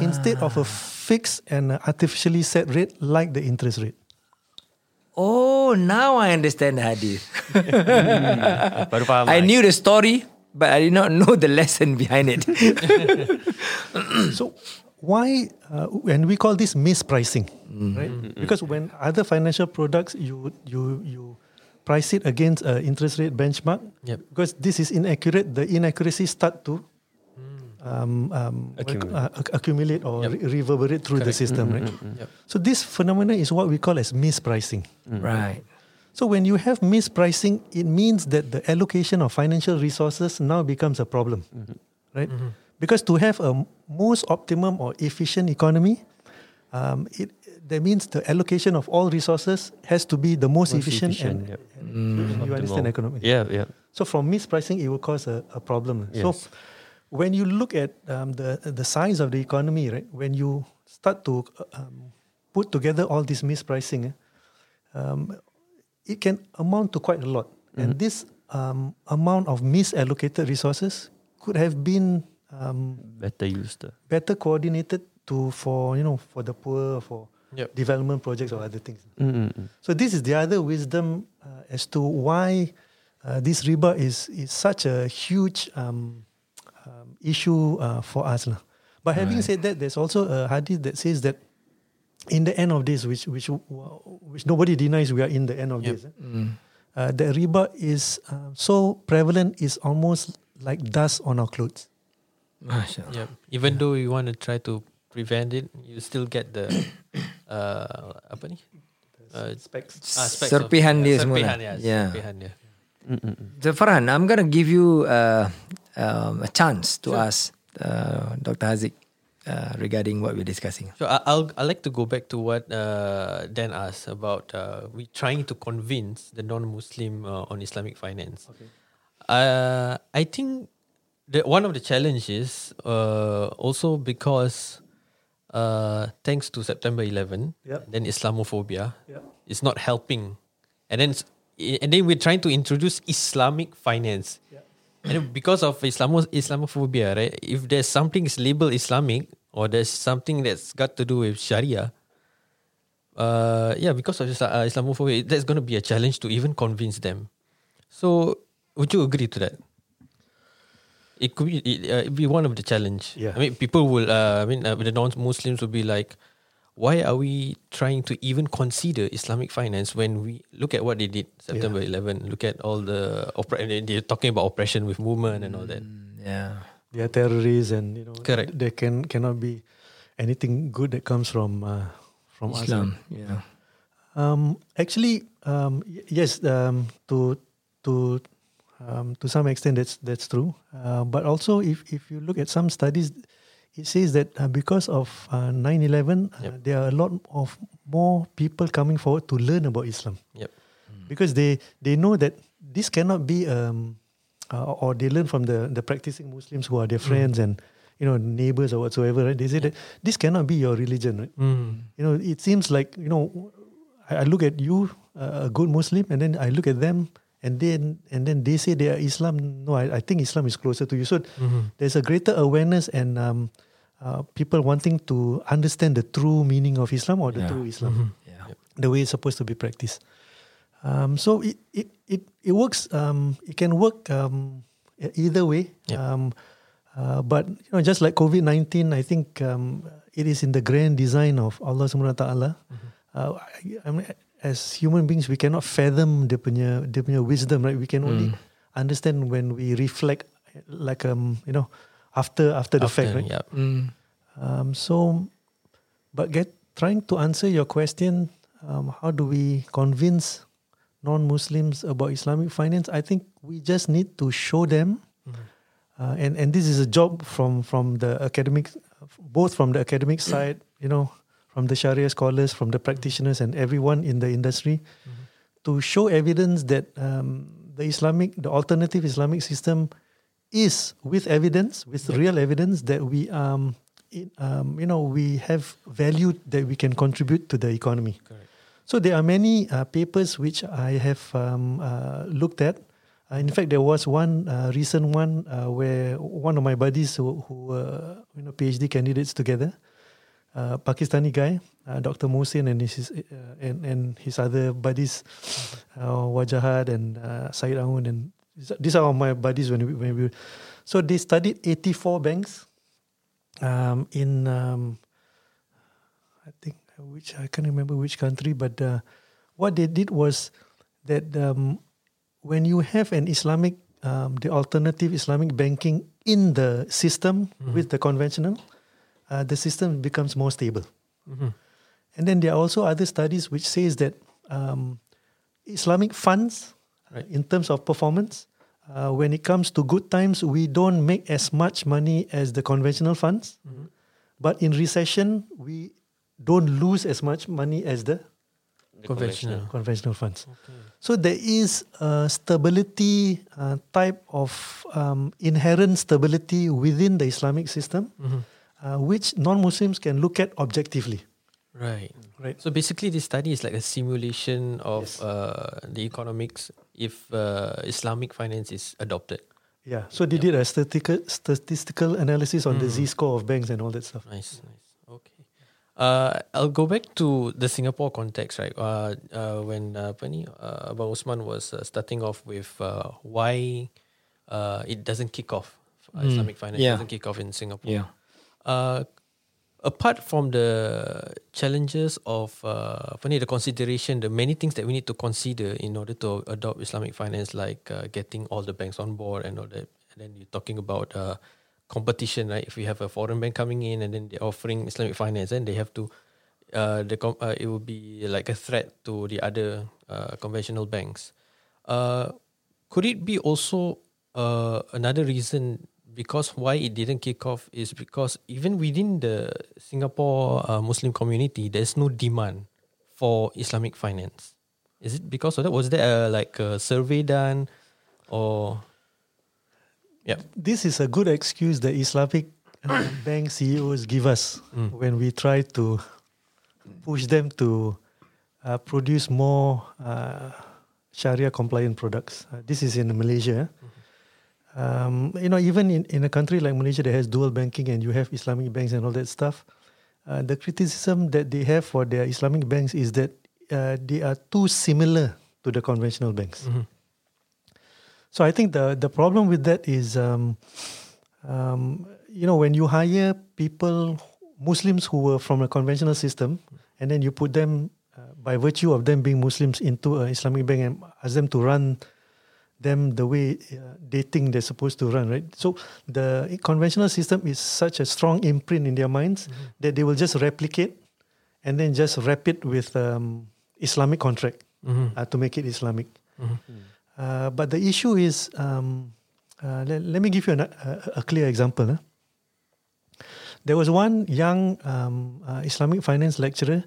S6: Instead of a fixed and artificially set rate like the interest rate.
S2: Oh, now I understand the hadith.
S7: Baru
S2: I knew the story, but I did not know the lesson behind it.
S6: So why uh, and we call this mispricing, right? Because when other financial products you you you price it against a interest rate benchmark,
S8: Yep.
S6: because this is inaccurate, the inaccuracy start to um, um, call-
S7: Accumulate.
S6: uh, acc- accumulate or
S8: Yep.
S6: re- reverberate through the system, right?
S8: Yep.
S6: So this phenomenon is what we call as mispricing.
S2: right.
S6: So when you have mispricing, it means that the allocation of financial resources now becomes a problem, right? Because to have a most optimum or efficient economy, um, it that means the allocation of all resources has to be the most,
S7: Most
S6: efficient,
S7: efficient,
S6: and,
S7: yep.
S6: and you understand economics.
S7: Yeah, yeah.
S6: So from mispricing, it will cause a, a problem. So when you look at um, the the size of the economy, right? When you start to um, put together all this mispricing, um, it can amount to quite a lot. And this um, amount of misallocated resources could have been um,
S7: Better used. uh.
S6: better coordinated to for you know for the poor for
S8: Yep.
S6: development projects or other things.
S7: Mm-mm.
S6: So this is the other wisdom uh, as to why uh, this riba is is such a huge um, um, issue uh, for us. lah. But having said that, there's also a hadith that says that in the end of this, which which which nobody denies, we are in the end of
S8: Yep.
S6: this. eh, Uh, the riba is uh, so prevalent, is almost like dust on our clothes.
S2: Masya
S8: Yep. Even though you want to try to prevent it, you still get the uh, apa ni? Uh,
S6: Specs.
S8: ah, specks of-
S2: Serpihan dia
S8: yeah,
S2: semua
S8: serpihan, yeah,
S2: Yeah.
S8: serpihan dia.
S2: So Farhan, I'm gonna give you uh, um, a chance to ask uh, Dr. Haziq uh, regarding what we're discussing.
S8: So I- I'll I like to go back to what uh, Dan asked about uh, we trying to convince the non-Muslim uh, on Islamic finance. Okay. Uh, I think that one of the challenges uh, also because uh, thanks to September 11,
S6: Yep.
S8: then Islamophobia
S6: Yep.
S8: is not helping, and then and then we're trying to introduce Islamic finance. And because of Islamo Islamophobia, right? If there's something is labeled Islamic or there's something that's got to do with Sharia, uh, yeah, because of Isla- uh, Islamophobia, that's going to be a challenge to even convince them. So, would you agree to that? It could be, it, uh, it'd be one of the challenge.
S6: Yeah.
S8: I mean, people will. Uh, I mean, uh, the non-Muslims will be like, why are we trying to even consider Islamic finance when we look at what they did September 11? Look at all the oppre- they're talking about oppression with movement and all that.
S2: Yeah.
S6: They are terrorists, and you know,
S8: Correct.
S6: There can cannot be anything good that comes from uh, from us.
S2: Islam. Yeah.
S6: Um, actually, um, y- yes. Um, to to Um, to some extent, that's that's true. Uh, but also, if if you look at some studies, it says that uh, because of uh, 9/11, uh, there are a lot of more people coming forward to learn about Islam
S8: Yep.
S6: because they they know that this cannot be um, uh, or they learn from the the practicing Muslims who are their friends and you know neighbors or whatsoever. Right? They say that this cannot be your religion. Right?
S8: Mm.
S6: You know, it seems like you know, I, I look at you, uh, a good Muslim, and then I look at them, and then and then they say they are Islam. No, I, I think Islam is closer to you. So there's a greater awareness and um, uh, people wanting to understand the true meaning of Islam or the
S2: Yeah.
S6: true Islam,
S2: Yeah.
S6: the way it's supposed to be practiced. Um, so it it it it works. Um, it can work um, either way.
S8: Yep.
S6: Um, uh, but you know, just like COVID nineteen, I think um, it is in the grand design of Allah Subhanahu Wa Taala. Uh, I, I mean, as human beings, we cannot fathom the punya the punya wisdom, right? We can only understand when we reflect, like um, you know, after after the fact,
S8: After,
S6: right?
S8: Yep.
S6: Um, so, but get trying to answer your question, um, how do we convince non-Muslims about Islamic finance? I think we just need to show them, uh, and and this is a job from from the academic, both from the academic side, you know, from the Sharia scholars, from the practitioners, and everyone in the industry, to show evidence that um, the Islamic, the alternative Islamic system, is with evidence, with real evidence that we um, it, um, you know, we have value that we can contribute to the economy. Correct. So there are many uh, papers which I have um, uh, looked at. Uh, in fact, there was one uh, recent one uh, where one of my buddies who, who were you know PhD candidates together, uh, Pakistani guy, uh, Dr. Mohsin and his uh, and and his other buddies, uh, Wajahat and uh, Said Aoun and these- are all my buddies when we, when we so they studied 84 banks um, in um, I think uh, which I can't remember which country, but uh, what they did was that um, when you have an Islamic, um, the alternative Islamic banking in the system with the conventional, uh, the system becomes more stable. And then there are also other studies which says that um, Islamic funds, uh, in terms of performance, uh, when it comes to good times, we don't make as much money as the conventional funds. But in recession, we don't lose as much money as the
S8: Conventional.
S6: conventional funds. So there is a stability uh, type of um, inherent stability within the Islamic system, uh, which non-Muslims can look at objectively.
S8: Right.
S6: Right.
S8: So basically, this study is like a simulation of
S6: Yes.
S8: uh, the economics if uh, Islamic finance is adopted.
S6: Yeah. So they did a statistical statistical analysis on the Z score of banks and all that stuff.
S8: Nice, nice. Okay. Uh, I'll go back to the Singapore context, right? Uh, uh, when uh, apa ni, uh, Abang Usman was uh, starting off with uh, why uh, it doesn't kick off. Uh, Islamic finance
S2: yeah.
S8: doesn't kick off in Singapore.
S2: Yeah.
S8: Uh, apart from the challenges of uh, apa the consideration, the many things that we need to consider in order to adopt Islamic finance, like uh, getting all the banks on board and all that. And then you're talking about uh, competition, right? If we have a foreign bank coming in and then they're offering Islamic finance, then they have to. Uh, the com- uh, it will be like a threat to the other uh, conventional banks. Uh, could it be also uh, another reason because why it didn't kick off is because even within the Singapore uh, Muslim community, there's no demand for Islamic finance. Is it because of that? Was there a, like a survey done, or yeah,
S6: This is a good excuse the Islamic bank CEOs give us when we try to push them to uh, produce more uh, Sharia compliant products. Uh, this is in Malaysia. Um, you know, even in, in a country like Malaysia that has dual banking and you have Islamic banks and all that stuff, uh, the criticism that they have for their Islamic banks is that uh, they are too similar to the conventional banks. So I think the the problem with that is, um, um, you know, when you hire people, Muslims who were from a conventional system, and then you put them uh, by virtue of them being Muslims into an Islamic bank and ask them to run them the way uh, they think they're supposed to run, right? So the conventional system is such a strong imprint in their minds that they will just replicate and then just wrap it with um, Islamic contract uh, to make it Islamic. Uh, but the issue is, um, uh, let, let me give you an, a, a clear example. huh? There was one young um, uh, Islamic finance lecturer,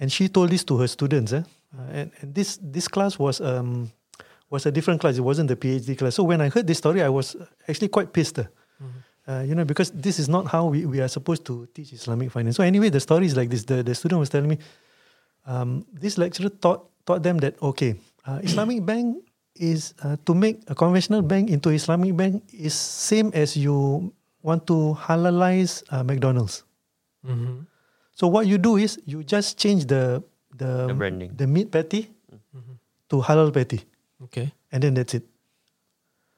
S6: and she told this to her students. eh? Uh, and and this this class was um, was a different class. It wasn't the PhD class. So when I heard this story, I was actually quite pissed. eh? Uh, you know, because this is not how we, we are supposed to teach Islamic finance. So anyway, the story is like this. The, the student was telling me, um, this lecturer taught taught them that okay, uh, Islamic bank is uh, to make a conventional bank into Islamic bank is same as you want to halalize uh, McDonald's.
S8: Mm-hmm.
S6: So what you do is you just change the the
S7: The branding.
S6: the meat patty to halal patty,
S8: Okay.
S6: and then that's it.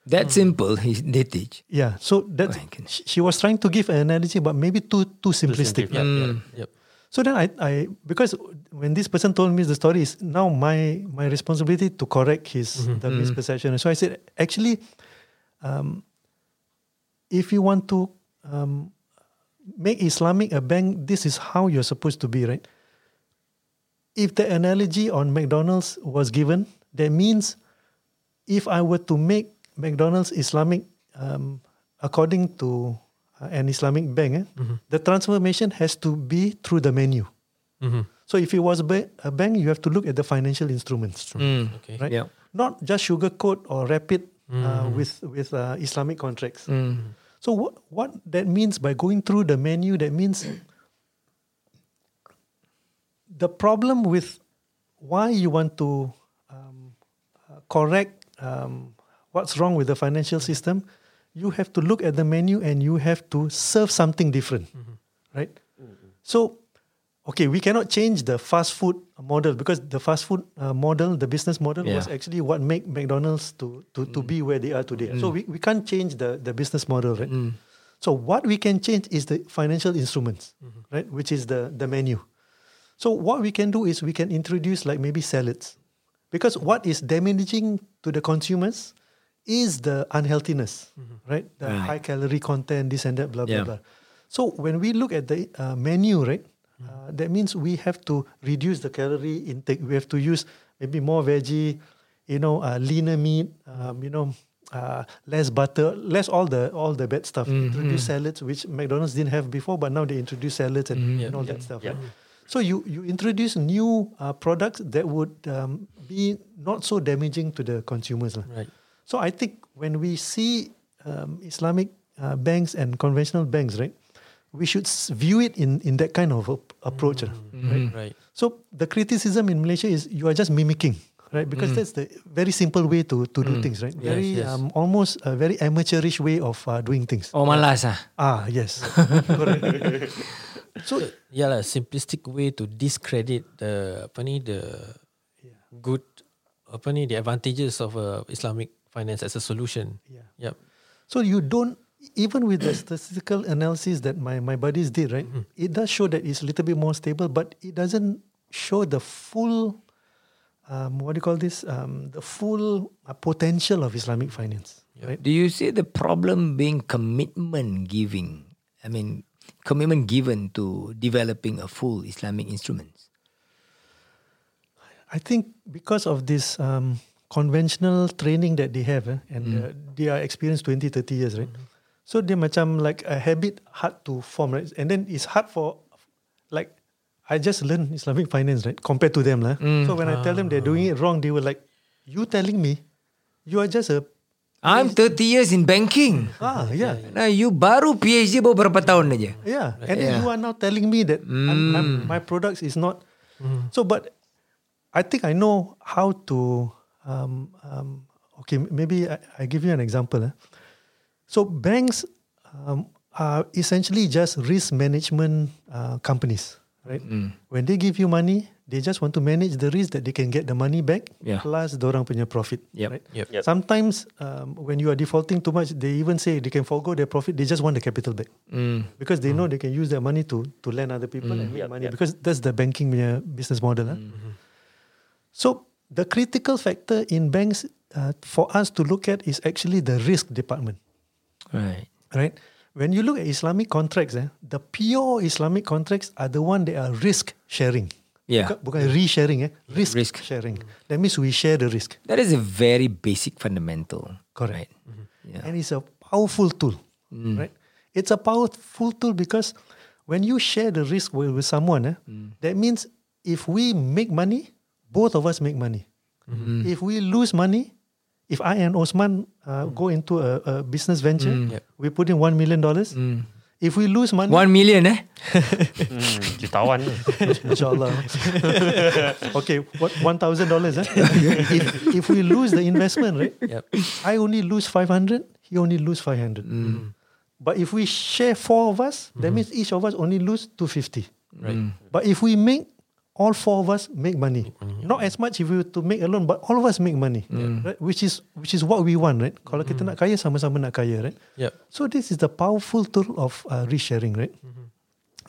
S2: That simple, he, they teach.
S6: Yeah. So that
S2: Oh,
S6: she, she was trying to give an analogy, but maybe too too simplistic.
S8: Yep. Yep. Yep.
S6: So then I, I because when this person told me the story is now my my responsibility to correct his the misperception. So I said actually, um, if you want to um, make Islamic a bank, this is how you're supposed to be, right? If the analogy on McDonald's was given, that means if I were to make McDonald's Islamic um, according to uh, an Islamic bank, eh, the transformation has to be through the menu.
S8: Mm-hmm.
S6: So if it was a, ba- a bank, you have to look at the financial instruments,
S2: Mm.
S8: Okay.
S6: right?
S2: Yeah.
S6: Not just sugarcoat or wrap it uh, with with uh, Islamic contracts.
S2: Mm.
S6: So what what that means by going through the menu, that means the problem with why you want to um, uh, correct um, what's wrong with the financial system, you have to look at the menu and you have to serve something different, mm-hmm. right? Mm-hmm. So, okay, we cannot change the fast food model because the fast food uh, model, the business model, was actually what made McDonald's to to, to mm. be where they are today. So mm. we, we can't change the, the business model, right? Mm. So what we can change is the financial instruments, mm-hmm. right? Which is the, the menu. So what we can do is we can introduce like maybe salads. Because what is damaging to the consumers is the unhealthiness, right? The
S2: Right.
S6: high calorie content, this and that, blah,
S2: Yeah.
S6: blah, blah. So when we look at the uh, menu, right, uh, that means we have to reduce the calorie intake. We have to use maybe more veggie, you know, uh, leaner meat, um, you know, uh, less butter, less all the all the bad stuff. Introduce salads, which McDonald's didn't have before, but now they introduce salads and, and all that stuff. right? So you you introduce new uh, products that would um, be not so damaging to the consumers.
S8: Right.
S6: So I think when we see um, Islamic uh, banks and conventional banks, right, we should view it in, in that kind of ap- approach. lah, Right?
S8: Right.
S6: So the criticism in Malaysia is you are just mimicking, right? Because that's the very simple way to, to do things, right?
S8: Yes,
S6: Very
S8: yes.
S6: Um, almost a very amateurish way of uh, doing things.
S2: Oh malas ah.
S6: Ah, yes. Correct. so
S8: Yeah lah, simplistic way to discredit the apa ni the good apa ni the advantages of uh, Islamic finance as a solution.
S6: Yeah.
S8: Yep.
S6: So you don't even with the statistical analysis that my, my buddies did, right? It does show that it's a little bit more stable, but it doesn't show the full um, what do you call this? Um, the full uh, potential of Islamic finance. Right?
S2: Do you see the problem being commitment giving? I mean, commitment given to developing a full Islamic instruments.
S6: I think because of this um, conventional training that they have eh, and uh, they are experienced 20, 30 years, right? So they macam like a habit hard to form, right? And then it's hard for like I just learned Islamic finance, right? Compared to them. lah. So when I tell them they're doing it wrong, they were like, You telling me you are just a
S2: I'm 30 years in banking.
S6: ah yeah.
S2: Nah, you baru PhD baru berapa tahun aja.
S6: Yeah, and
S2: Yeah.
S6: you are now telling me that I'm, I'm, my products is not. So, but I think I know how to. Um, um, okay, maybe I, I give you an example. eh. So banks um, are essentially just risk management uh, companies, right? When they give you money, they just want to manage the risk that they can get the money back
S2: Yeah.
S6: plus dorang punya profit.
S2: Yep.
S6: Right?
S8: Yep.
S7: Yep.
S6: Sometimes um, when you are defaulting too much, they even say they can forego their profit. They just want the capital back
S2: Mm.
S6: because they know they can use their money to to lend other people and make
S7: Yep,
S6: money
S7: yep.
S6: because that's the banking punya business model. ah. So the critical factor in banks uh, for us to look at is actually the risk department,
S2: Right.
S6: right? When you look at Islamic contracts, eh, the pure Islamic contracts are the one that are risk sharing.
S2: Yeah.
S6: Bukan, bukan re-sharing eh. Risk,
S2: Risk.
S6: sharing. That means we share the risk.
S2: That is a very basic fundamental.
S6: Correct.
S2: Right? Mm-hmm. Yeah.
S6: And it's a powerful tool. Mm. Right? It's a powerful tool because when you share the risk with, with someone, eh, mm. that means if we make money, both of us make money. Mm-hmm. If we lose money, if I and Osman uh, mm. go into a, a business venture,
S8: Yep.
S6: we put in one million dollars. If we lose money,
S2: One million, eh?
S7: Hmm, jutawan ni.
S6: Inshallah. okay, what one thousand dollars? Eh? if, if we lose the investment, right?
S8: Yep.
S6: I only lose five hundred. He only lose five hundred. But if we share four of us, that means each of us only lose two fifty.
S8: Right.
S6: But if we make all four of us make money, mm-hmm. not as much if we were to make alone, but all of us make money, mm. right? Which is which is what we want, right? Kalau kita mm. nak kaya, sama-sama nak kaya, right?
S8: Yep.
S6: So this is the powerful tool of uh, risk sharing, right? Mm-hmm.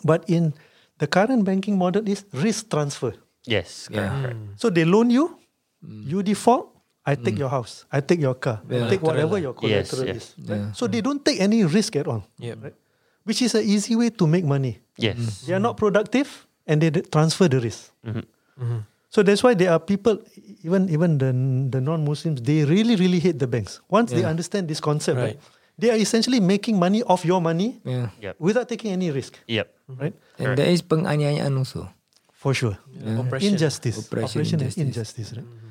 S6: But in the current banking model is risk transfer.
S7: Yes, correct,
S2: Yeah.
S7: correct. Mm.
S6: So they loan you, you default, I take your house, I take your car, I take whatever your
S7: Yes,
S6: collateral
S7: yes.
S6: is. right? So they don't take any risk at all,
S8: Yep.
S6: which is an easy way to make money.
S7: Yes.
S6: They are not productive and they transfer the risk.
S7: Mhm.
S6: So that's why there are people, even even the the non-Muslims, they really really hate the banks. Once they understand this concept, right.
S8: Right.
S6: they are essentially making money off your money
S2: Yeah.
S7: Yep.
S6: without taking any risk,
S7: Yep. Mm-hmm.
S6: right?
S2: And there is penganiayaan also.
S6: For sure.
S8: Oppression.
S6: Injustice.
S2: Oppression,
S6: Oppression, and
S2: injustice.
S6: injustice. Right? Mm-hmm.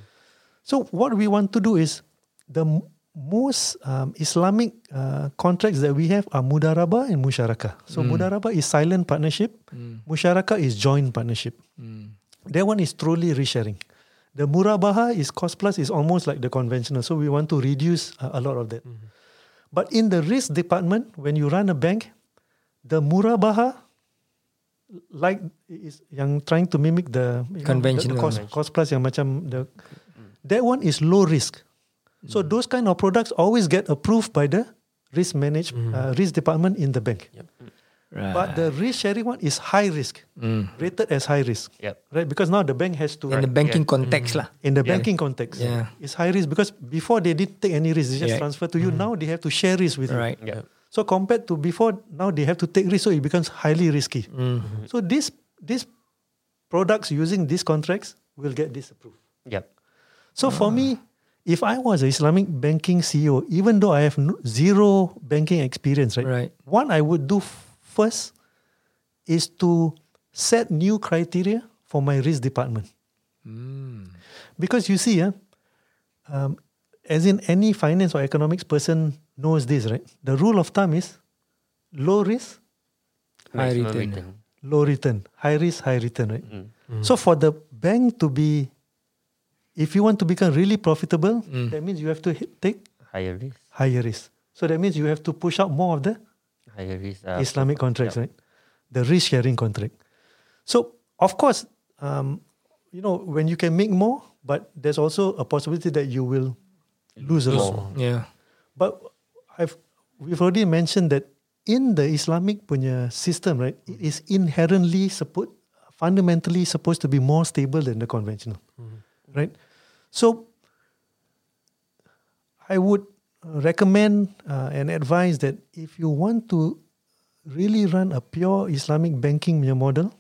S6: So what we want to do is the m- most um, Islamic uh, contracts that we have are mudaraba and musharaka. So mudaraba is silent partnership. Musharaka is joint partnership. That one is truly resharing. The murabaha is cost plus is almost like the conventional. So we want to reduce uh, a lot of that. But in the risk department, when you run a bank, the murabaha like is yang trying to mimic the you know, the-
S2: Conventional.
S6: the, cost, cost plus yang macam the that one is low risk. So mm. those kind of products always get approved by the risk manage mm. uh, risk department in the bank.
S2: Right.
S6: But the risk sharing one is high risk, mm. rated as high risk,
S7: Yep.
S6: right? Because now the bank has to
S2: in the banking context lah.
S6: in the
S7: Yeah.
S6: banking context,
S2: Yeah.
S6: it's high risk because before they didn't take any risk, they just
S2: Yeah.
S6: transfer to you. Now they have to share risk with you.
S2: Right.
S7: Yep.
S6: So compared to before, now they have to take risk, so it becomes highly risky.
S2: Mm-hmm.
S6: So this these products using these contracts will get this approved.
S7: Yep.
S6: So for ah. me, if I was an Islamic banking CEO, even though I have no, zero banking experience, right?
S2: Right.
S6: What I would do f- first is to set new criteria for my risk department. Hmm. Because you see, yeah, um, as in any finance or economics person knows this, right? The rule of thumb is low risk,
S2: High
S7: Maximum
S2: return.
S6: low return, high risk, high return, right? Hmm. Hmm. So for the bank to be, if you want to become really profitable, that means you have to hit, take
S7: Higher risk.
S6: higher risk. So that means you have to push out more of the
S7: Higher risk. uh,
S6: Islamic contracts, right? The risk sharing contract. So of course, um, you know when you can make more, but there's also a possibility that you will lose a lot.
S2: Yeah.
S6: But I've we've already mentioned that in the Islamic punya system, right, it is inherently supposed fundamentally supposed to be more stable than the conventional, right? So I would recommend uh, and advise that if you want to really run a pure Islamic banking model,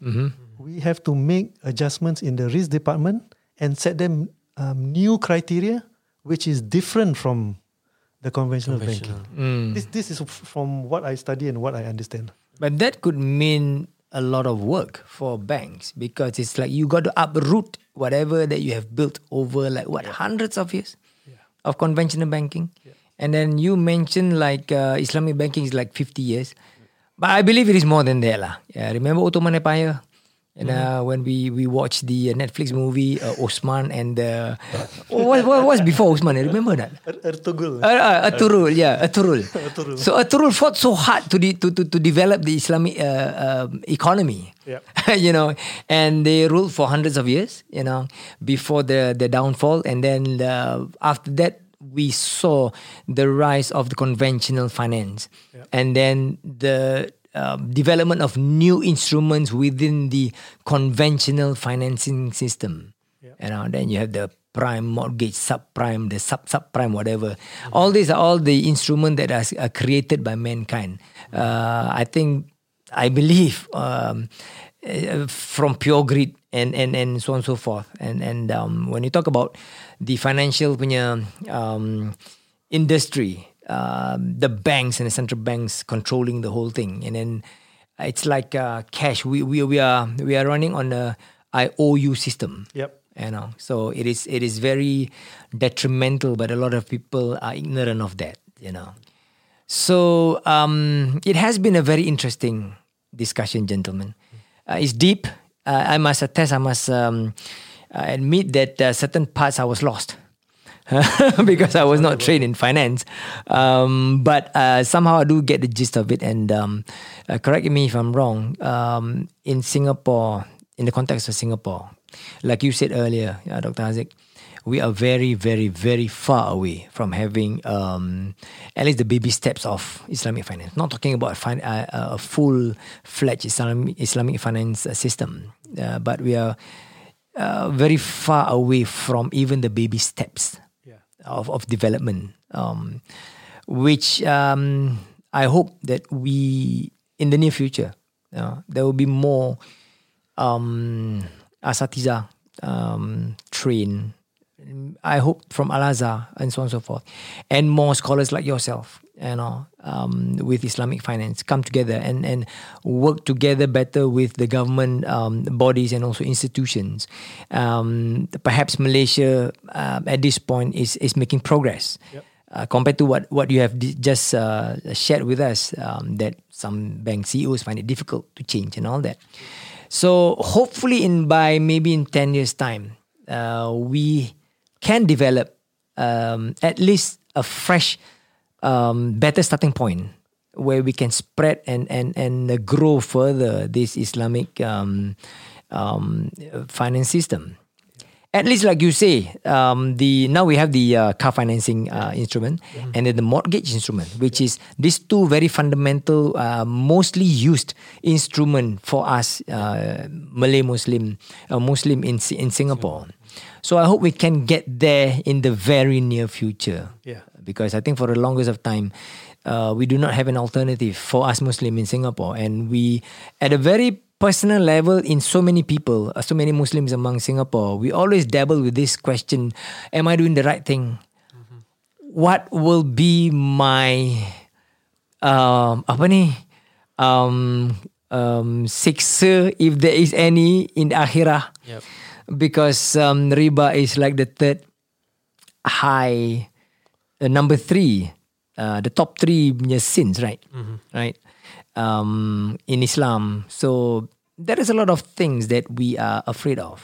S6: we have to make adjustments in the risk department and set them um, new criteria, which is different from the conventional,
S8: Conventional.
S6: banking. This this is from what I study and what I understand.
S2: But that could mean a lot of work for banks because it's like you got to uproot whatever that you have built over like what hundreds of years of conventional banking. And then you mentioned like uh, Islamic banking is like 50 years. But I believe it is more than that lah. Yeah, remember Ottoman Empire? And uh, when we we watched the uh, Netflix movie uh, Osman and the what, what was before Osman? I remember that.
S6: Ertugrul.
S2: Uh, uh, Aturul, yeah, Aturul. So Aturul fought so hard to, de- to to to develop the Islamic uh, um economy.
S6: Yep.
S2: you know, and they ruled for hundreds of years. You know, before the the downfall, and then uh, after that we saw the rise of the conventional finance, and then the um, development of new instruments within the conventional financing system. You know, then you have the prime mortgage, subprime, the sub subprime, whatever. All these are all the instruments that are, are created by mankind. Uh, I think I believe, um, uh, from pure greed and and and so on and so forth. And and um, when you talk about the financial punya um, industry, um, the banks and the central banks controlling the whole thing, and then it's like uh, cash. We we we are we are running on a IOU system.
S6: Yep.
S2: You know, so it is it is very detrimental, but a lot of people are ignorant of that. You know, so um, it has been a very interesting discussion, gentlemen. Uh, it's deep. Uh, I must attest. I must um, uh, admit that uh, certain parts I was lost. because I was not trained in finance, um, but uh, somehow I do get the gist of it. And um, uh, correct me if I'm wrong. Um, in Singapore, in the context of Singapore, like you said earlier, uh, Dr. Haziq, we are very, very, very far away from having um, at least the baby steps of Islamic finance. Not talking about a, fin- uh, a full-fledged Islamic, Islamic finance uh, system, uh, but we are uh, very far away from even the baby steps of, of development, um, which um, I hope that we, in the near future, uh, there will be more um, asatiza um, trained. I hope from Al Azhar and so on and so forth, and more scholars like yourself, you know, um, with Islamic finance come together and, and work together better with the government um, bodies and also institutions. Um, perhaps Malaysia uh, at this point is is making progress. Uh, compared to what, what you have di- just uh, shared with us, um, that some bank CEOs find it difficult to change and all that. So hopefully, in by maybe in ten years' time, uh, we can develop um, at least a fresh, um, better starting point where we can spread and and and grow further this Islamic um, um, finance system. At least, like you say, um, the now we have the uh, car financing uh, instrument and then the mortgage instrument, which is these two very fundamental, uh, mostly used instrument for us uh, Malay Muslim uh, Muslim in in Singapore. So I hope we can get there in the very near future.
S6: Yeah.
S2: Because I think for the longest of time, uh, we do not have an alternative for us Muslim in Singapore, and we at a very personal level in so many people, uh, so many Muslims among Singapore, we always dabble with this question: Am I doing the right thing? What will be my um, apa ni um, um, siksa if there is any in the akhirah?
S8: Yep.
S2: Because um, riba is like the third high, uh, number three, uh, the top three punya sins, right? Right. Um, in Islam, so there is a lot of things that we are afraid of.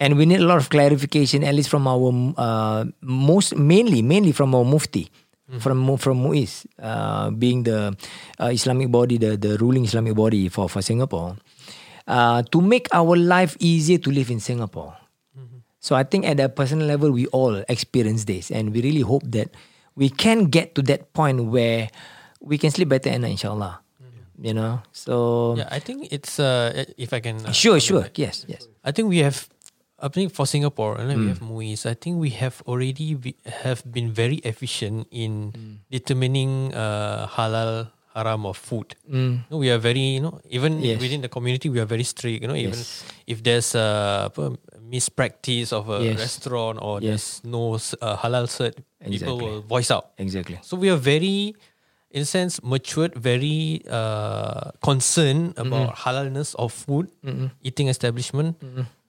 S2: And we need a lot of clarification, at least from our uh, most mainly, mainly from our mufti, from Mu- from Muiz, uh, being the uh, Islamic body, the the ruling Islamic body for for Singapore, uh, to make our life easier to live in Singapore. So I think at a personal level, we all experience this, and we really hope that we can get to that point where we can sleep better at night, inshallah. You know, so
S8: Yeah, I think it's uh, if I can. Uh,
S2: sure, sure, yes, yes.
S8: I think we have. I think for Singapore, and then
S2: Mm.
S8: we have MUIS. I think we have already be, have been very efficient in
S2: Mm.
S8: determining uh, halal haram of food. You know, we are very, you know, even
S2: Mm. Yes.
S8: within the community, we are very strict. You know, even
S2: Yes.
S8: if there's a apa, mispractice of a
S2: Yes.
S8: restaurant or
S2: Yes.
S8: there's no uh, halal cert, people will voice out.
S2: Exactly.
S8: So we are very, in a sense, matured, very uh, concerned about halalness of food, eating establishment.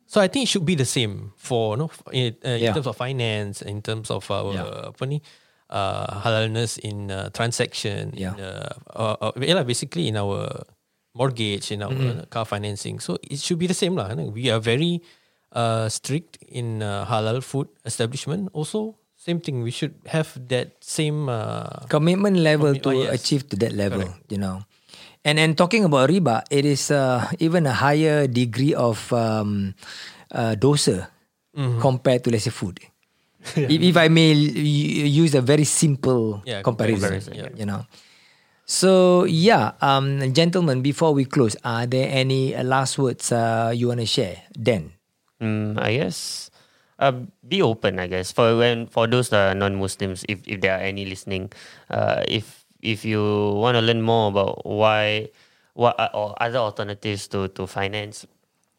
S8: So I think it should be the same for no in, uh, in
S2: Yeah.
S8: terms of finance, in terms of our
S2: Yeah.
S8: ni, uh, halalness in uh, transaction,
S2: Yeah.
S8: in, uh, uh, uh, yeah, basically in our mortgage, in our uh, car financing. So it should be the same lah. We are very uh, strict in uh, halal food establishment. Also, same thing. We should have that same. Uh,
S2: commitment level
S8: Commi-
S2: to
S8: oh, yes.
S2: achieve to that level you know and and talking about riba it is uh, even a higher degree of um, uh, dosa
S8: Mm-hmm.
S2: compared to let's say food if, if i may use a very simple
S8: Yeah,
S2: comparison,
S8: comparison, yeah.
S2: you know so yeah um gentlemen before we close are there any uh, last words uh, you want to share then
S7: Mm, I guess uh, be open. I guess for when for those uh, non-Muslims, if if there are any listening, uh, if if you want to learn more about why what are, or other alternatives to to finance,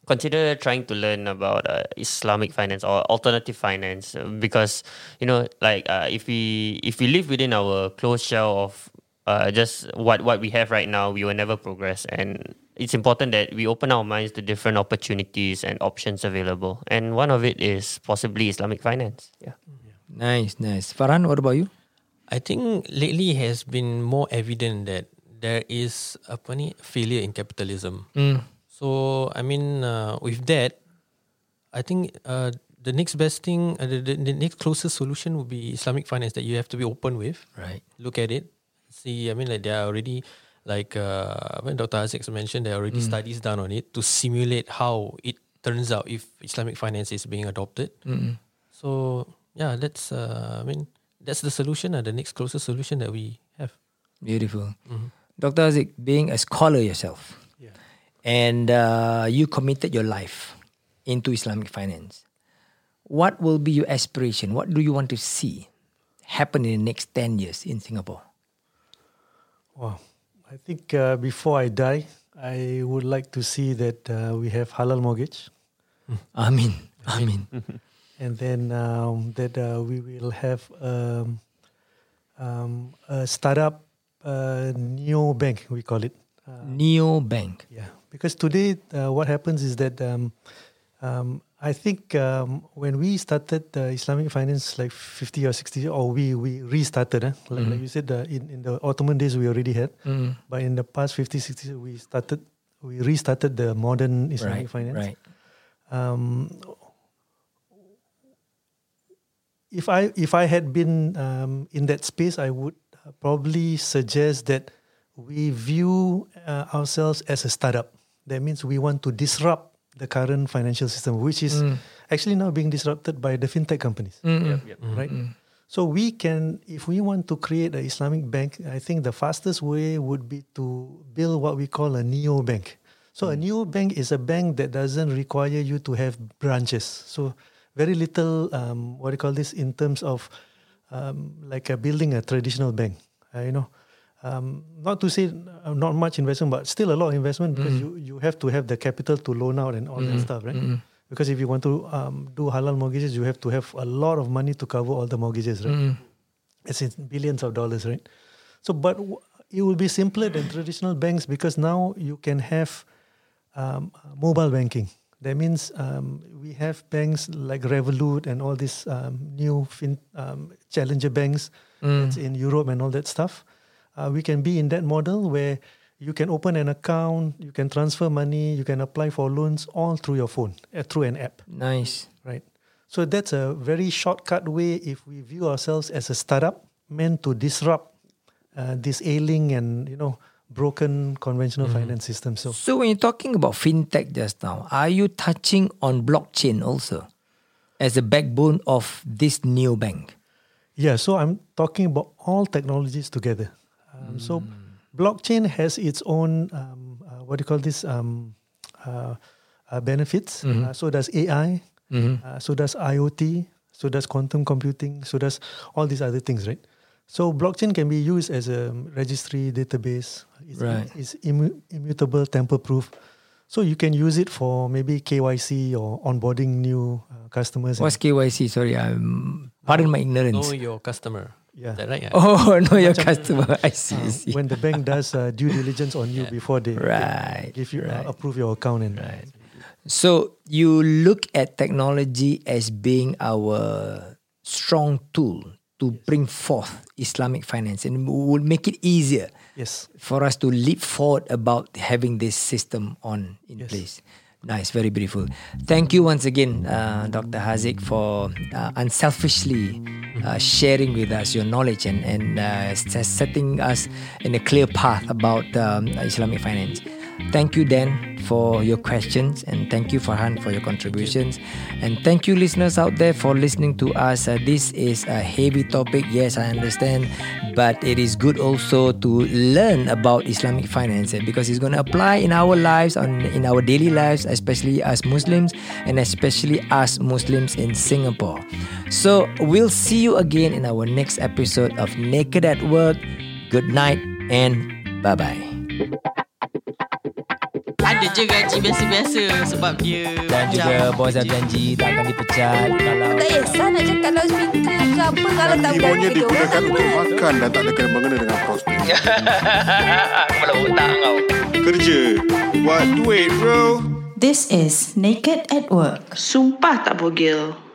S7: consider trying to learn about uh, Islamic finance or alternative finance uh, because you know like uh, if we if we live within our closed shell of uh, just what what we have right now, we will never progress and. It's important that we open our minds to different opportunities and options available, and one of it is possibly Islamic finance. Yeah.
S2: Nice, nice. Farhan, what about you?
S8: I think lately has been more evident that there is apa ni failure in capitalism. So I mean uh, with that, I think uh, the next best thing, uh, the, the, the next closest solution would be Islamic finance that you have to be open with.
S2: Right.
S8: Look at it, see. I mean like there are already like uh, when Dr. Haziq mentioned there are already studies done on it to simulate how it turns out if Islamic finance is being adopted. So yeah, that's uh, I mean that's the solution, uh, the next closest solution that we have.
S2: Beautiful. Dr. Haziq, being a scholar yourself, and uh, you committed your life into Islamic finance, what will be your aspiration? What do you want to see happen in the next 10 years in Singapore?
S6: Wow. I think uh, before I die, I would like to see that uh, we have halal mortgage,
S2: Amin. Amin.
S6: and then um, that uh, we will have um, um, a startup uh, neo bank, we call it. Uh,
S2: Neo Bank.
S6: Yeah, because today uh, what happens is that um, um, I think um, when we started uh, Islamic finance like 50 or 60 or we we restarted eh? like, like you said uh, in, in the Ottoman days we already had but in the past 50 60 we started we restarted the modern
S2: Right.
S6: Islamic finance
S2: Right.
S6: um, if I if I had been um, in that space, I would uh, probably suggest that we view uh, ourselves as a startup. That means we want to disrupt the current financial system, which is actually now being disrupted by the fintech companies, right? So we can, if we want to create an Islamic bank, I think the fastest way would be to build what we call a neo bank. So a neo bank is a bank that doesn't require you to have branches. So very little, um, what do you call this, in terms of um, like a building a traditional bank. Uh, you know, um, not to say uh, not much investment, but still a lot of investment because you, you have to have the capital to loan out and all that stuff, right? Because if you want to um, do halal mortgages, you have to have a lot of money to cover all the mortgages, right? It's in billions of dollars, right? So, but w- it will be simpler than traditional banks because now you can have um, mobile banking. That means um, we have banks like Revolut and all these um, new fin- um, challenger banks that's in Europe and all that stuff. Uh, we can be in that model where you can open an account, you can transfer money, you can apply for loans all through your phone, uh, through an app
S2: Nice.
S6: right? So that's a very shortcut way if we view ourselves as a startup meant to disrupt uh, this ailing and you know broken conventional finance system. So
S2: So when you're talking about fintech just now, are you touching on blockchain also as a backbone of this new bank?
S6: yeah, so I'm talking about all technologies together. Um, So blockchain has its own um, uh, what do you call this um, uh, uh, benefits. Uh, so does AI. Uh, so does IoT. So does quantum computing. So does all these other things, right? So blockchain can be used as a registry database. It's,
S2: Right.
S6: it's immu- immutable, tamper-proof. So you can use it for maybe KYC or onboarding new uh, customers. and-
S2: What's KYC? Sorry, I'm pardon my ignorance.
S8: Know your customer.
S6: Yeah.
S8: Is that right? Yeah.
S2: Oh, know your customer. I see. I
S6: uh,
S2: see.
S6: when the bank does uh, due diligence on you before they they
S2: Right,
S6: give you
S2: right.
S6: uh, approve your account and right.
S2: So you look at technology as being our strong tool to bring forth Islamic finance and will make it easier
S6: yes
S2: for us to leap forward about having this system on in place. Nice, very beautiful. Thank you once again, uh, Dr. Haziq, for uh, unselfishly uh, sharing with us your knowledge and, and uh, setting us in a clear path about um, Islamic finance. Thank you, Dan, for your questions, and thank you, Farhan, for your contributions. And thank you, listeners out there, for listening to us. Uh, this is a heavy topic, yes, I understand, but it is good also to learn about Islamic finance uh, because it's going to apply in our lives, on in our daily lives, especially as Muslims, and especially as Muslims in Singapore. So we'll see you again in our next episode of Naked at Work. Good night and bye bye.
S1: Dia je gaji biasa-biasa Sebab dia
S2: Dan juga bos dah janji tak akan dipecat kalau
S3: Tak kisah nak cakap laut pintu ke apa Kalau tak berani
S4: Ibunya digunakan untuk makan dan tak ada kena-mengena dengan prospek.
S2: Kepala otak kau
S4: Kerja. Buat duit, bro.
S5: This is Naked at Work.
S1: Sumpah tak bogel